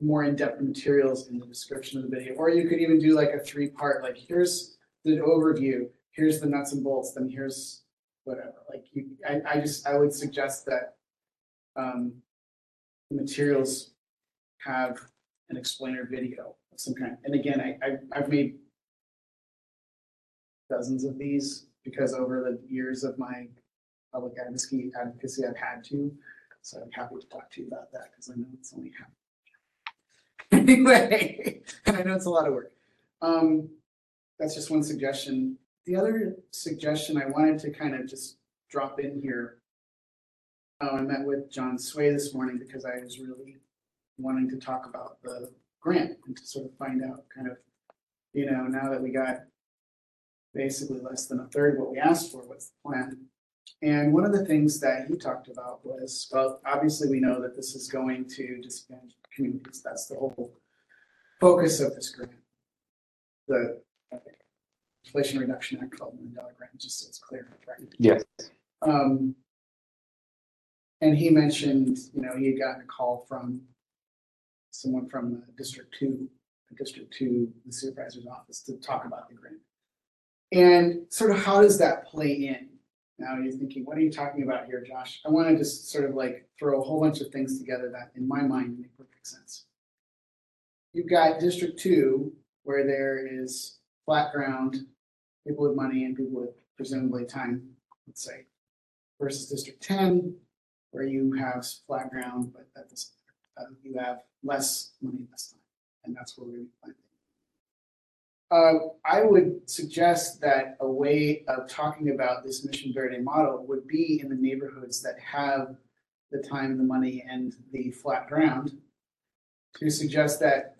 more in-depth materials in the description of the video, or you could even do like a three-part, like here's the overview, here's the nuts and bolts, then here's whatever. Like you, I, I just, I would suggest that um, the materials have an explainer video of some kind. And again, I, I, I've made dozens of these because over the years of my public advocacy, advocacy, I've had to. So I'm happy to talk to you about that because I know it's only half. Anyway, I know it's a lot of work. Um, that's just one suggestion. The other suggestion I wanted to kind of just drop in here. Uh, I met with Jon Swae this morning because I was really wanting to talk about the grant and to sort of find out kind of, you know, now that we got basically less than a third what we asked for, what's the plan? And one of the things that he talked about was, well, obviously, we know that this is going to disadvantaged communities. That's the whole focus of this grant. The Inflation Reduction Act, twelve million dollar grant, just so it's clear, right? yes, Um, and he mentioned, you know, he had gotten a call from someone from the District Two, District Two, the supervisor's office to talk about the grant. And sort of how does that play in? Now you're thinking, what are you talking about here, Josh? I want to just sort of like throw a whole bunch of things together that in my mind make perfect sense. You've got District Two, where there is flat ground, people with money and people with presumably time, let's say versus District Ten, where you have flat ground, but that is, uh, you have less money less time, and that's where we're planting. Uh, I would suggest that a way of talking about this Mission Verde model would be in the neighborhoods that have the time, the money, and the flat ground. To suggest that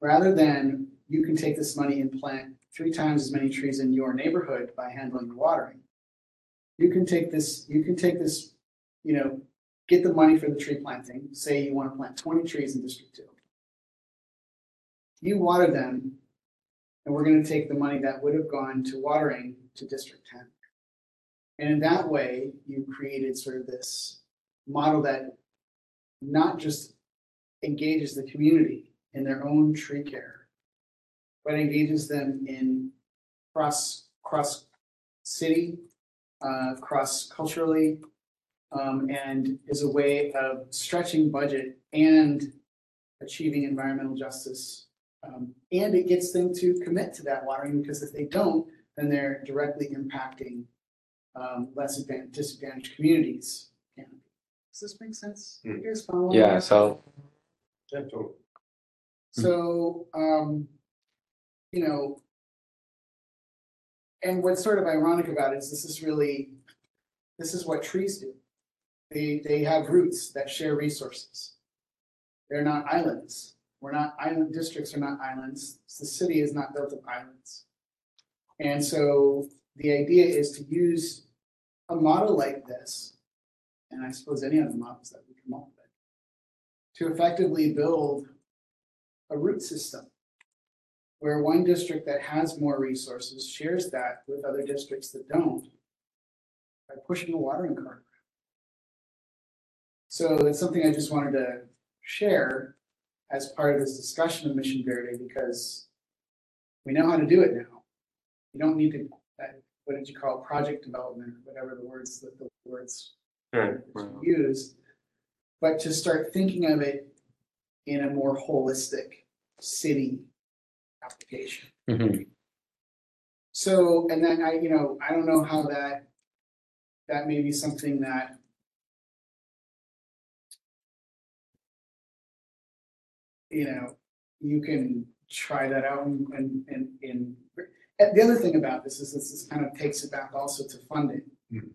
rather than you can take this money and plant three times as many trees in your neighborhood by handling the watering, you can take this, you can take this, you know, get the money for the tree planting, say you want to plant twenty trees in District Two. You water them, and we're gonna take the money that would have gone to watering to District Ten. And in that way, you created sort of this model that not just engages the community in their own tree care, but engages them in cross, cross city, uh, cross culturally, um, and is a way of stretching budget and achieving environmental justice. Um, and it gets them to commit to that watering because if they don't, then they're directly impacting um, less advan- disadvantaged communities. Yeah. Does this make sense? You guys follow? yeah, so, Yeah, totally. So, um, you know, and what's sort of ironic about it is this is really, this is what trees do. They, they have roots that share resources. They're not islands. We're not, island districts are not islands. The city is not built of islands. And so the idea is to use a model like this, and I suppose any of the models that we come up with, to effectively build a root system where one district that has more resources shares that with other districts that don't by pushing a watering cart. So that's something I just wanted to share as part of this discussion of Mission Verde because we know how to do it now. You don't need to, what did you call it, project development, or whatever the words that the words Right. use, but to start thinking of it in a more holistic city application. mhm, So, and then I, you know, I don't know how that, that may be something that you know, you can try that out and, and, and, and and the other thing about this is this is kind of takes it back also to funding. Mhm.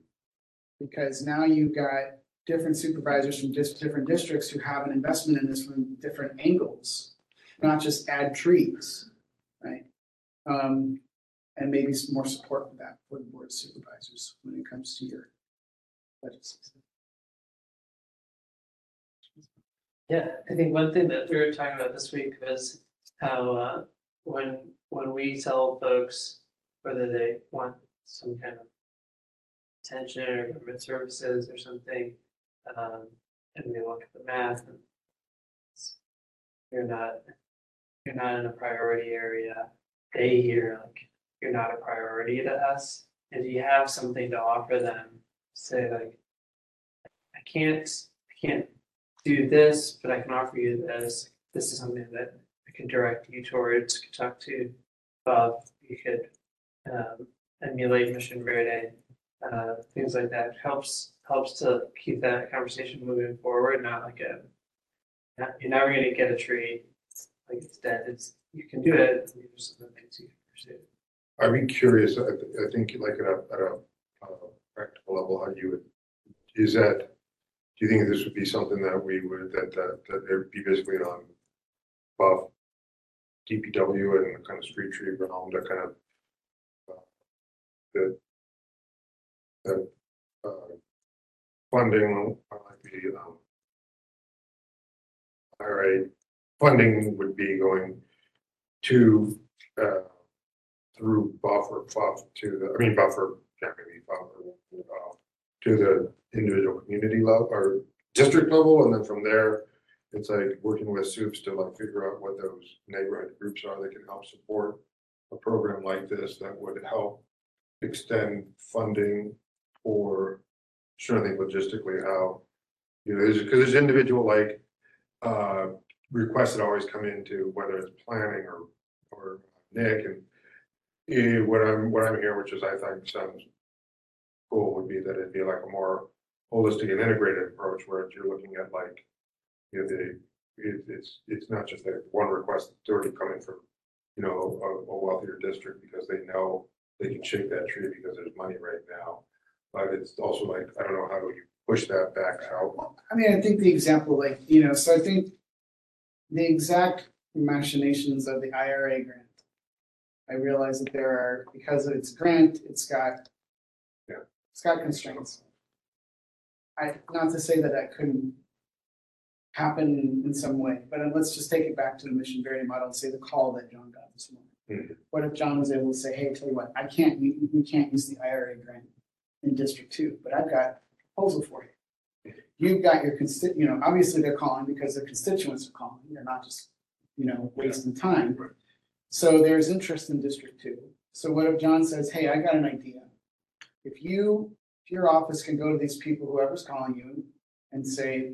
Because now you've got different supervisors from just different districts who have an investment in this from different angles, not just add trees, right? Um, and maybe some more support for that for the board of supervisors when it comes to your budget season. Yeah, I think one thing that we were talking about this week was how, uh, when, when we tell folks whether they want some kind of attention or government services or something, um, and we look at the math and you're not, you're not in a priority area, they hear like, you're not a priority to us. If you have something to offer them, say like, I can't, I can't do this, but I can offer you this. This is something that I can direct you towards, could talk to Bob, you could um, emulate Mission Verde, uh, things like that helps, helps to keep that conversation moving forward, not like a, you're never gonna get a tree, like it's dead, it's, you can do it, these some things you can pursue. I'd be curious, I, I think like at a, at a, uh, practical level, how you would, is that, do you think this would be something that we would, that, that, that it would be basically on BUF DPW and kind of street tree realm, that kind of uh, that that, uh, funding, uh, like the, um, funding would be going to, uh, through buffer, BUF to the, I mean, buffer, can't really buffer, uh, to the individual community level or district level, and then from there, it's like working with soups to like figure out what those neighborhood groups are that can help support a program like this that would help extend funding or I think logistically how, you know, because there's individual like, uh, requests that always come into, whether it's planning or, or Nick and eh, what I'm, what I'm hearing, which is I think sounds cool, would be that it'd be like a more holistic and integrated approach where you're looking at like, you know, the, it, it's, it's not just that one request that's already coming from, you know, a, a wealthier district because they know they can shake that tree because there's money right now. But it's also like, I don't know, how do you push that back out? I mean, I think the example, like, you know, so I think the exact machinations of the IRA grant. I realize that there are, because it's grant, it's got. Yeah. It's got constraints. I, not to say that that couldn't happen in some way, but let's just take it back to the Mission Verde model and say the call that John got this morning. Mhm. What if John was able to say, hey, tell you what, I can't, we, we can't use the IRA grant in District Two, but I've got a proposal for you you've got your consti, you know, obviously they're calling because their constituents are calling, they're not just, you know, wasting time. So there's interest in District Two. So what if John says, hey, I got an idea? If you, your office can go to these people, whoever's calling you, and say,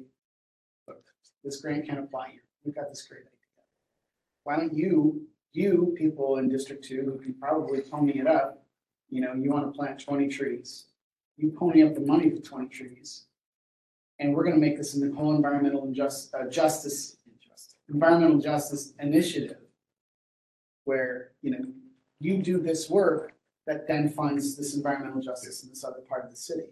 look, this grant can't apply here, we've got this great idea. Why don't you, you people in District Two, who can probably pony it up, you know, you wanna plant twenty trees. You pony up the money for twenty trees. And we're gonna make this a whole environmental and just, uh, justice, environmental justice initiative. Where, you know, you do this work that then funds this environmental justice in this other part of the city.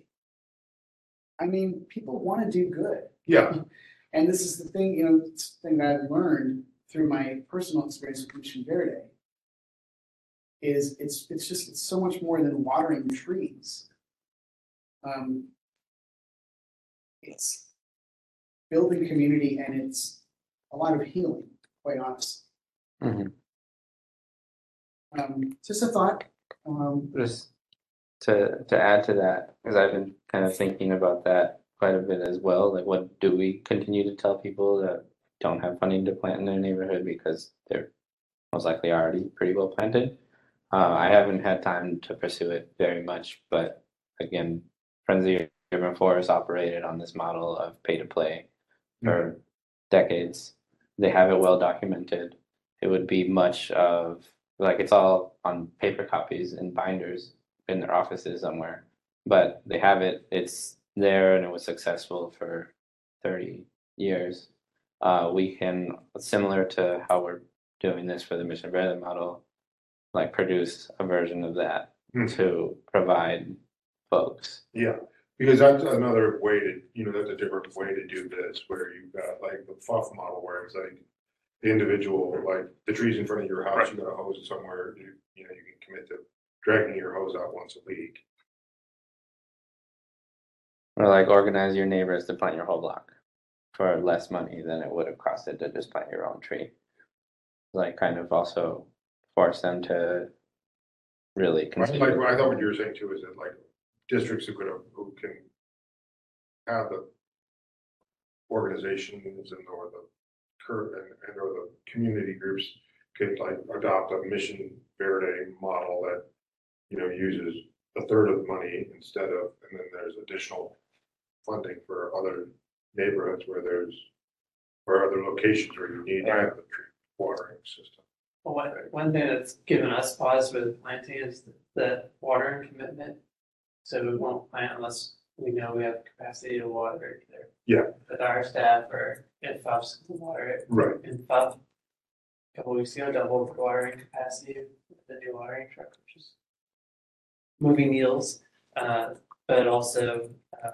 I mean, people wanna do good. Yeah, And this is the thing, you know, it's the thing that I've learned through my personal experience with Mission Verde. Is it's, it's just, it's so much more than watering trees. Um. It's building community and it's a lot of healing, quite honestly. Mm-hmm. Um, just a thought, um, Just to, to add to that, because I've been kind of thinking about that quite a bit as well, like what do we continue to tell people that don't have funding to plant in their neighborhood because they're most likely already pretty well planted? Uh, I haven't had time to pursue it very much, but again, Friends of Urban Forest operated on this model of pay to play for decades. They have it well documented. It would be much of, like, it's all on paper copies and binders in their offices somewhere. But they have it, it's there and it was successful for thirty years. Uh, we can, similar to how we're doing this for the Mission Verde model, like produce a version of that Hmm. to provide folks. yeah. Because that's another way to, you know, that's a different way to do this, where you've got like the FUF model, where it's like. The individual, like the trees in front of your house, you got a hose somewhere, you, you know, you can commit to dragging your hose out once a week. Or like organize your neighbors to plant your whole block for less money than it would have costed to just plant your own tree. Like kind of also force them to really Like, consider. I thought what you were saying too is that like districts who could, have who can. Have the. Organizations and or the and, and or the community groups could like adopt a mission Verde model that. You know, uses a third of the money instead of, and then there's additional funding for other neighborhoods where there's. Or other locations where you need to have the tree watering system. Well, One, one thing that's given us pause with planting is the watering commitment. So we won't plant unless we know we have capacity to water it there. Yeah. With our staff or if FUF's can water it Right. in FUF. a Couple weeks ago, doubled the watering capacity of the new watering truck, which is moving needles, uh, but also, um,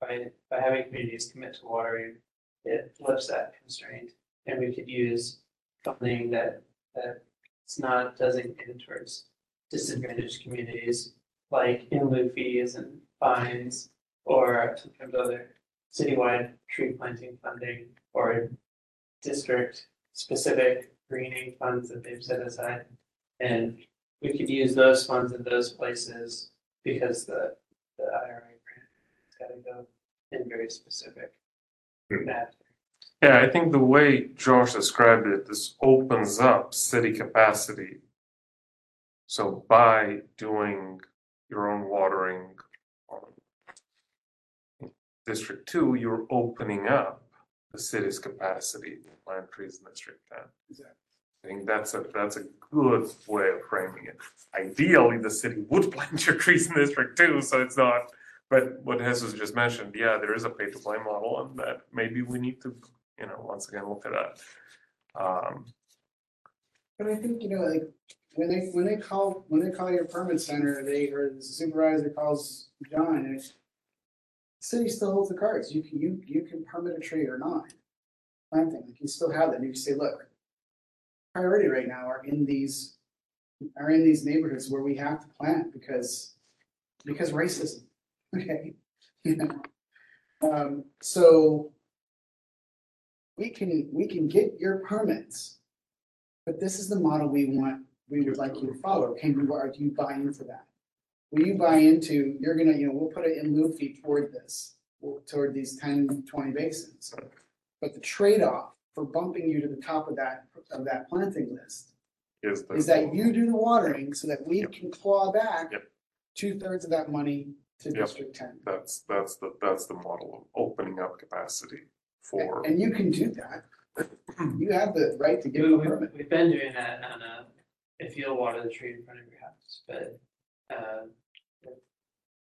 by, by having communities commit to watering, it lifts that constraint. And we could use funding that, that it's not designated towards disadvantaged communities, like in lieu fees and fines, or sometimes other citywide tree planting funding, or district-specific greening funds that they've set aside. And we could use those funds in those places because the, the IRA grant has gotta go in very specific. Hmm. math. Yeah, I think the way Josh described it, this opens up city capacity. So by doing your own watering on District Two, you're opening up the city's capacity to plant trees in District Ten. Exactly. I think that's a, that's a good way of framing it. Ideally, the city would plant your trees in District Two, so it's not. But what Jesus just mentioned, yeah, there is a pay to play model and that maybe we need to, you know, once again, look at that. Um, But I think, you know, like, when they, when they call, when they call your permit center, they, or the supervisor calls John, and it's. City still holds the cards, you can, you, you can permit a tree or not. Planting, like, you still have that, you can say, look. Priority right now are in these, are in these neighborhoods where we have to plant because, because racism, okay? You know, um, so. We can, we can get your permits. But this is the model we want, we would like you to follow. Can you, are you buy into that? Will you buy into, you're gonna, you know, we'll put it in lieu fee toward this, toward these 10, 20 basins. But the trade-off for bumping you to the top of that, of that planting list is the. is that you do the watering so that we Yep. can claw back Yep. two thirds of that money to Yep. District Ten. That's, that's the, that's the model of opening up capacity for, And you can do that. You have the right to give We, a permit. we've been doing that on a, if you'll water the tree in front of your house, but, uh,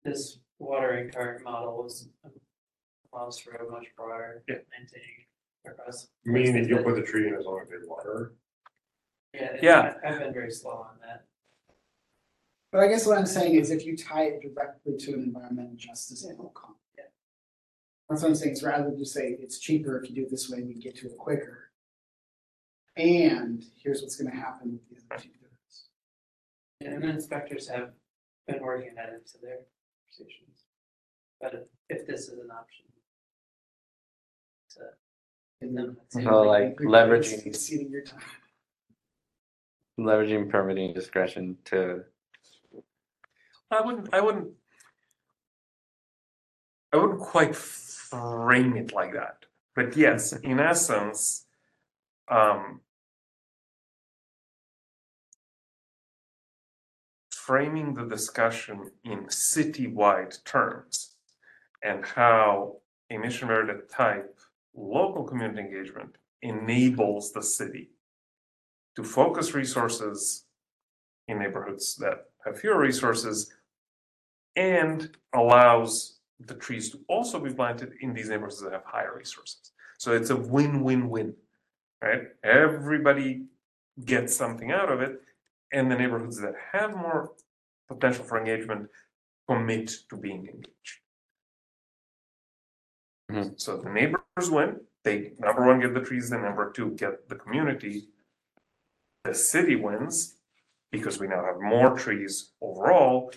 this watering cart model is allows for a much broader Yeah. planting across. Meaning that you'll put the tree in as long as they water. Yeah, and Yeah. I- I've been very slow on that. But I guess what I'm saying is if you tie it directly to an environmental justice outcome. Yeah. That's what I'm saying, is rather than just say it's cheaper if you do it this way, we get to it quicker. And here's what's gonna happen with the other two thirds. And the inspectors have been working that into their conversations. But if this is an option. To. give them that same- So like leveraging, Exceeding your time. leveraging permitting discretion to, I wouldn't, I wouldn't. I wouldn't quite frame it like that, but yes, in essence, um. Framing the discussion in citywide terms and how a mission verde type local community engagement enables the city to focus resources in neighborhoods that have fewer resources and allows the trees to also be planted in these neighborhoods that have higher resources. So it's a win-win-win, right? Everybody gets something out of it, and the neighborhoods that have more potential for engagement commit to being engaged. Mhm. So the neighbors win, they, number one, get the trees, then number two, get the community. The city wins, because we now have more trees overall,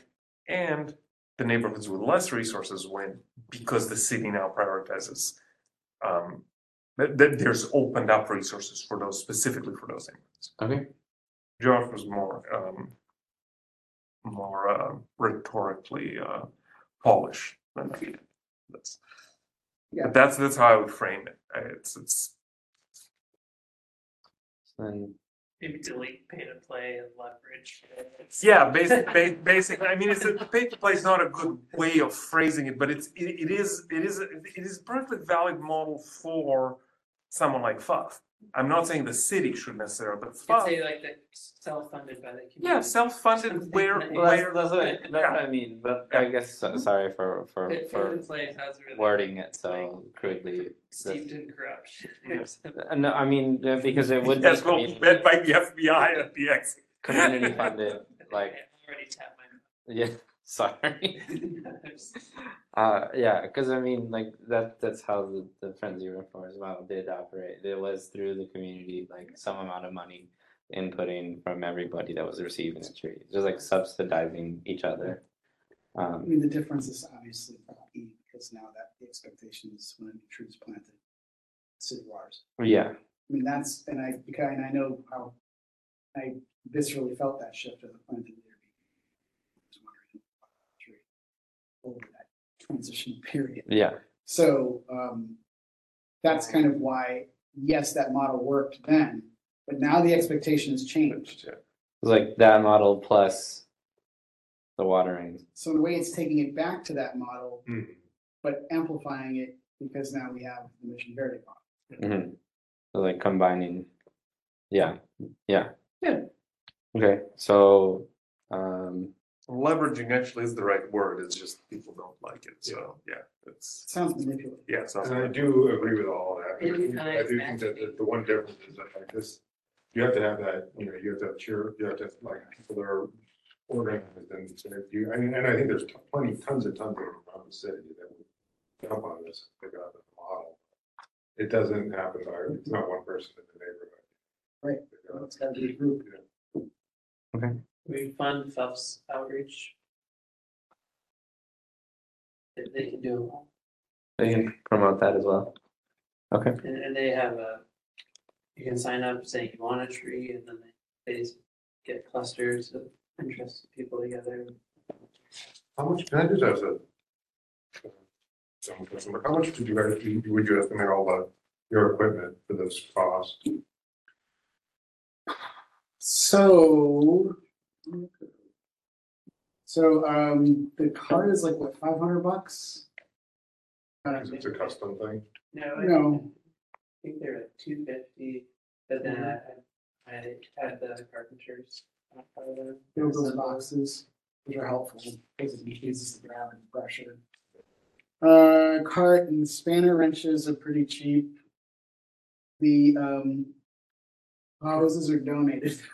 and the neighborhoods with less resources win, because the city now prioritizes. Um, that, that there's opened up resources for those, specifically for those neighborhoods. Okay. Josh was more, um. More uh, rhetorically, uh, polished than I. That's. Yeah. That's, that's how I would frame it, Uh, it's, it's, Then Maybe delete pay to play and leverage. It's- yeah, basic, ba- basically, I mean, it's a, pay to play is not a good way of phrasing it, but it's, it, it is, it is, it is a perfectly valid model for. Someone like FUF, I'm not saying the city should necessarily, but Could FUF, say like the self-funded by the community. yeah, self-funded where, like- Well, where. that's, that's what, that's what I mean, but I guess, so- sorry for, for, Pay pay for to play has really wording it so crudely. steeped in corruption. Uh, No, I mean, uh, because it would be Yes, well, community, led by the FBI at the exit. community funded, like, I Already tapped my. yeah, sorry. Uh, yeah, cause I mean, like, that, that's how the, the Friends of Reform as well did operate, it was through the community, like, some amount of money. Inputting from everybody that was receiving a tree, just like subsidizing each other. I Um, mean, the difference is obviously property, because now that the expectation is when a new tree is planted, city waters. yeah, I mean, that's, and I, because, and I know how I viscerally felt that shift as a planted leader. I was wondering about the tree Over that transition period. yeah, So, um, that's kind of why, yes, that model worked then, but now the expectation has changed. It was like that model plus the watering. So in a way, it's taking it back to that model, Mhm. but amplifying it because now we have the Mission Verde model. Mhm. So like combining, yeah, yeah. Yeah. Okay, so, um, Leveraging actually is the right word, it's just people don't like it, so, yeah, It it's, sounds manipulative. yeah, so. And I do agree with all that. I Maybe do I do think that the- the one difference is that like this, you have to have that, you know, you have to have cheer, you have to have like people that are organized and so if you, I mean, and I think there's plenty, tons and tons of them around the city that would jump on this, pick up the model. It doesn't happen by, it's not one person in the neighborhood. Right. It's gotta be a group. We fund Phelps outreach. They, they can do, they can promote that as well. Okay, and, and they have a, you can sign up saying you want a tree, and then they, they get clusters of interested people together. How much, can I just ask a? Some question, but how much did you guys, would you estimate all the, your equipment for this cost? So. So, um, the card is like, what, five hundred bucks? Uh, It's a custom thing. No, I No, think they're at two fifty, but then I, I had the carpenters. uh, part of them. build those boxes, which are helpful, because it decreases the gravity pressure. Uh, cart and spanner wrenches are pretty cheap. The, um. Hoses are donated.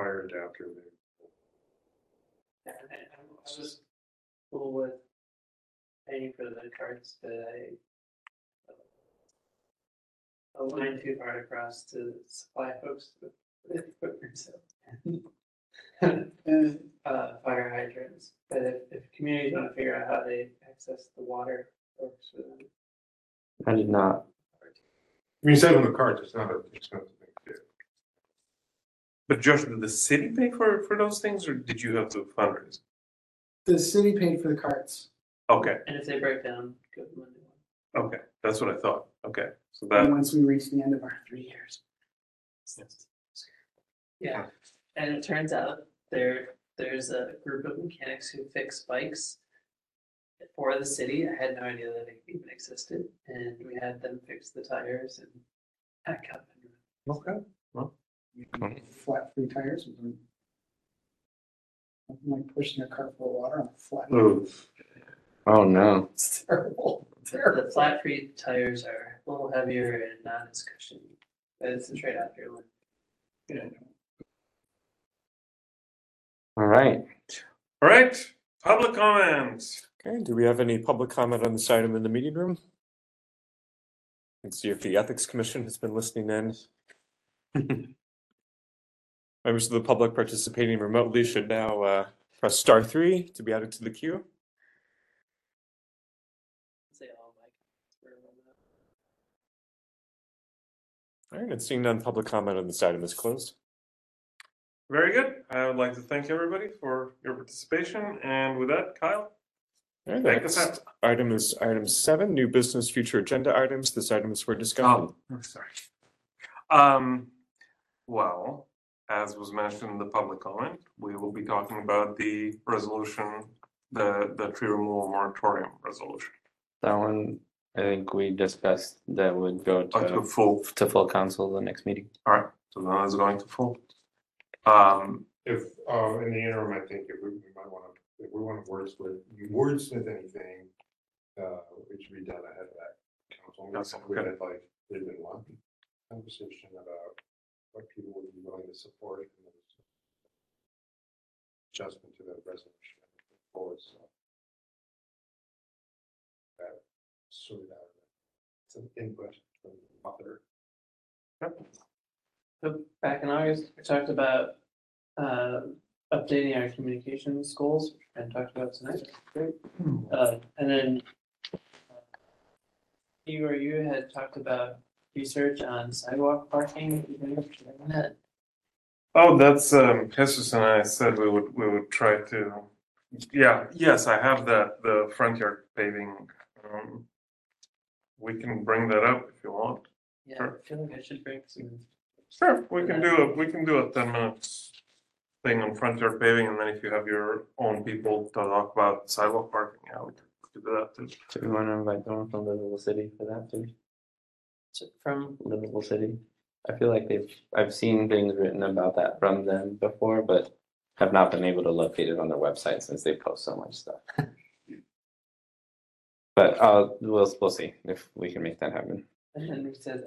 Fire adapter. Yeah, I, I was cool with paying for the carts, but I. A line too far across to supply folks with with equipment, so. Uh, Uh, fire hydrants, but if, if communities wanna figure out how they access the water, works for them. I did not, I mean, you said on the cards, it's not an expensive thing to do. But Josh, did the city pay for, for those things, or did you have to fundraise? the city paid for the carts, Okay, And if they break down, give them a one. okay, that's what I thought, okay, so and that, once we reach the end of our three years. Yeah, and it turns out there, there's a group of mechanics who fix bikes. For the city, I had no idea that it even existed, and we had them fix the tires and pack up. and- okay. Flat free tires. with them. Nothing like pushing a cart full of water on a flat. Ooh. oh no, It's terrible, terrible. The flat free tires are a little heavier and not as cushiony, but it's a trade off you're. Yeah. all right, All right, Public comments. Okay, do we have any public comment on this item in the meeting room? Let's see if the Ethics Commission has been listening in. Members of the public participating remotely should now uh, press star three to be added to the queue. Say all my comments were remote. All right, and seeing none, public comment on this item is closed. Very good. I would like to thank everybody for your participation. And with that, Kyle, All right, take us next out. item is item seven, new business future agenda items. This item is for discussion. Oh, sorry. Um, well, as was mentioned in the public comment, we will be talking about the resolution, the, the tree removal moratorium resolution. That one, I think we discussed that would go to to, full, to full council the next meeting. all right, so then it's going to full. Um, If, uh, in the interim, I think if we, we might wanna, if we wanna wordsmith, wordsmith anything, uh, it should be done ahead of that council. meeting. That's We had like, there's been one conversation about what people would be willing to support. and then Adjustment to the resolution forward, so. That sort of, some input from the author. So back in August, we talked about uh updating our communications goals and talked about tonight. Great. Uh, and then uh, you or you had talked about research on sidewalk parking. You can explain that. Oh, that's, um, Jesus and I said we would, we would try to, yeah, yes, I have that, the front yard paving. Um, We can bring that up if you want. Yeah, Sure. I feel like I should bring some. Sure, we can do a, we can do a ten minutes thing on front yard paving, and then if you have your own people to talk about sidewalk parking, yeah, we could do that too. So we want to invite someone from Livable City for that too. From, Livable City. I feel like they've, I've seen things written about that from them before, but have not been able to locate it on their website since they post so much stuff. But uh, we'll, we'll see if we can make that happen. and then we said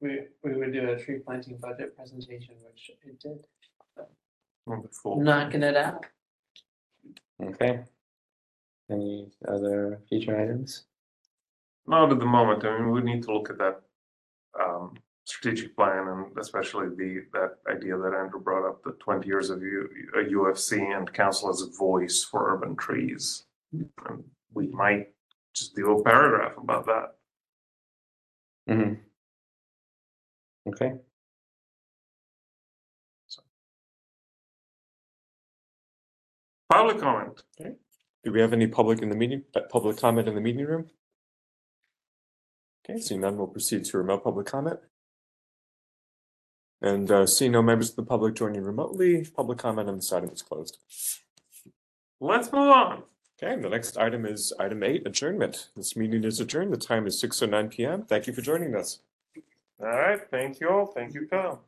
we we would do a tree planting budget presentation, which it did. Wonderful. Knocking it out. Okay. Any other future items? Not at the moment, I mean, we need to look at that um strategic plan and especially the, that idea that Andrew brought up, the twenty years of U, UFC and council as a voice for urban trees. And we might just do a paragraph about that. Mm-hmm. Okay, So. Public comment. Okay. Do we have any public in the meeting, uh, public comment in the meeting room? Okay, seeing none, we'll proceed to remote public comment. And uh, seeing no members of the public joining remotely, public comment on this item is closed. Let's move on. Okay, the next item is item eight, adjournment. This meeting is adjourned. The time is six oh nine PM. Thank you for joining us. All right, thank you all. Thank you, Kyle.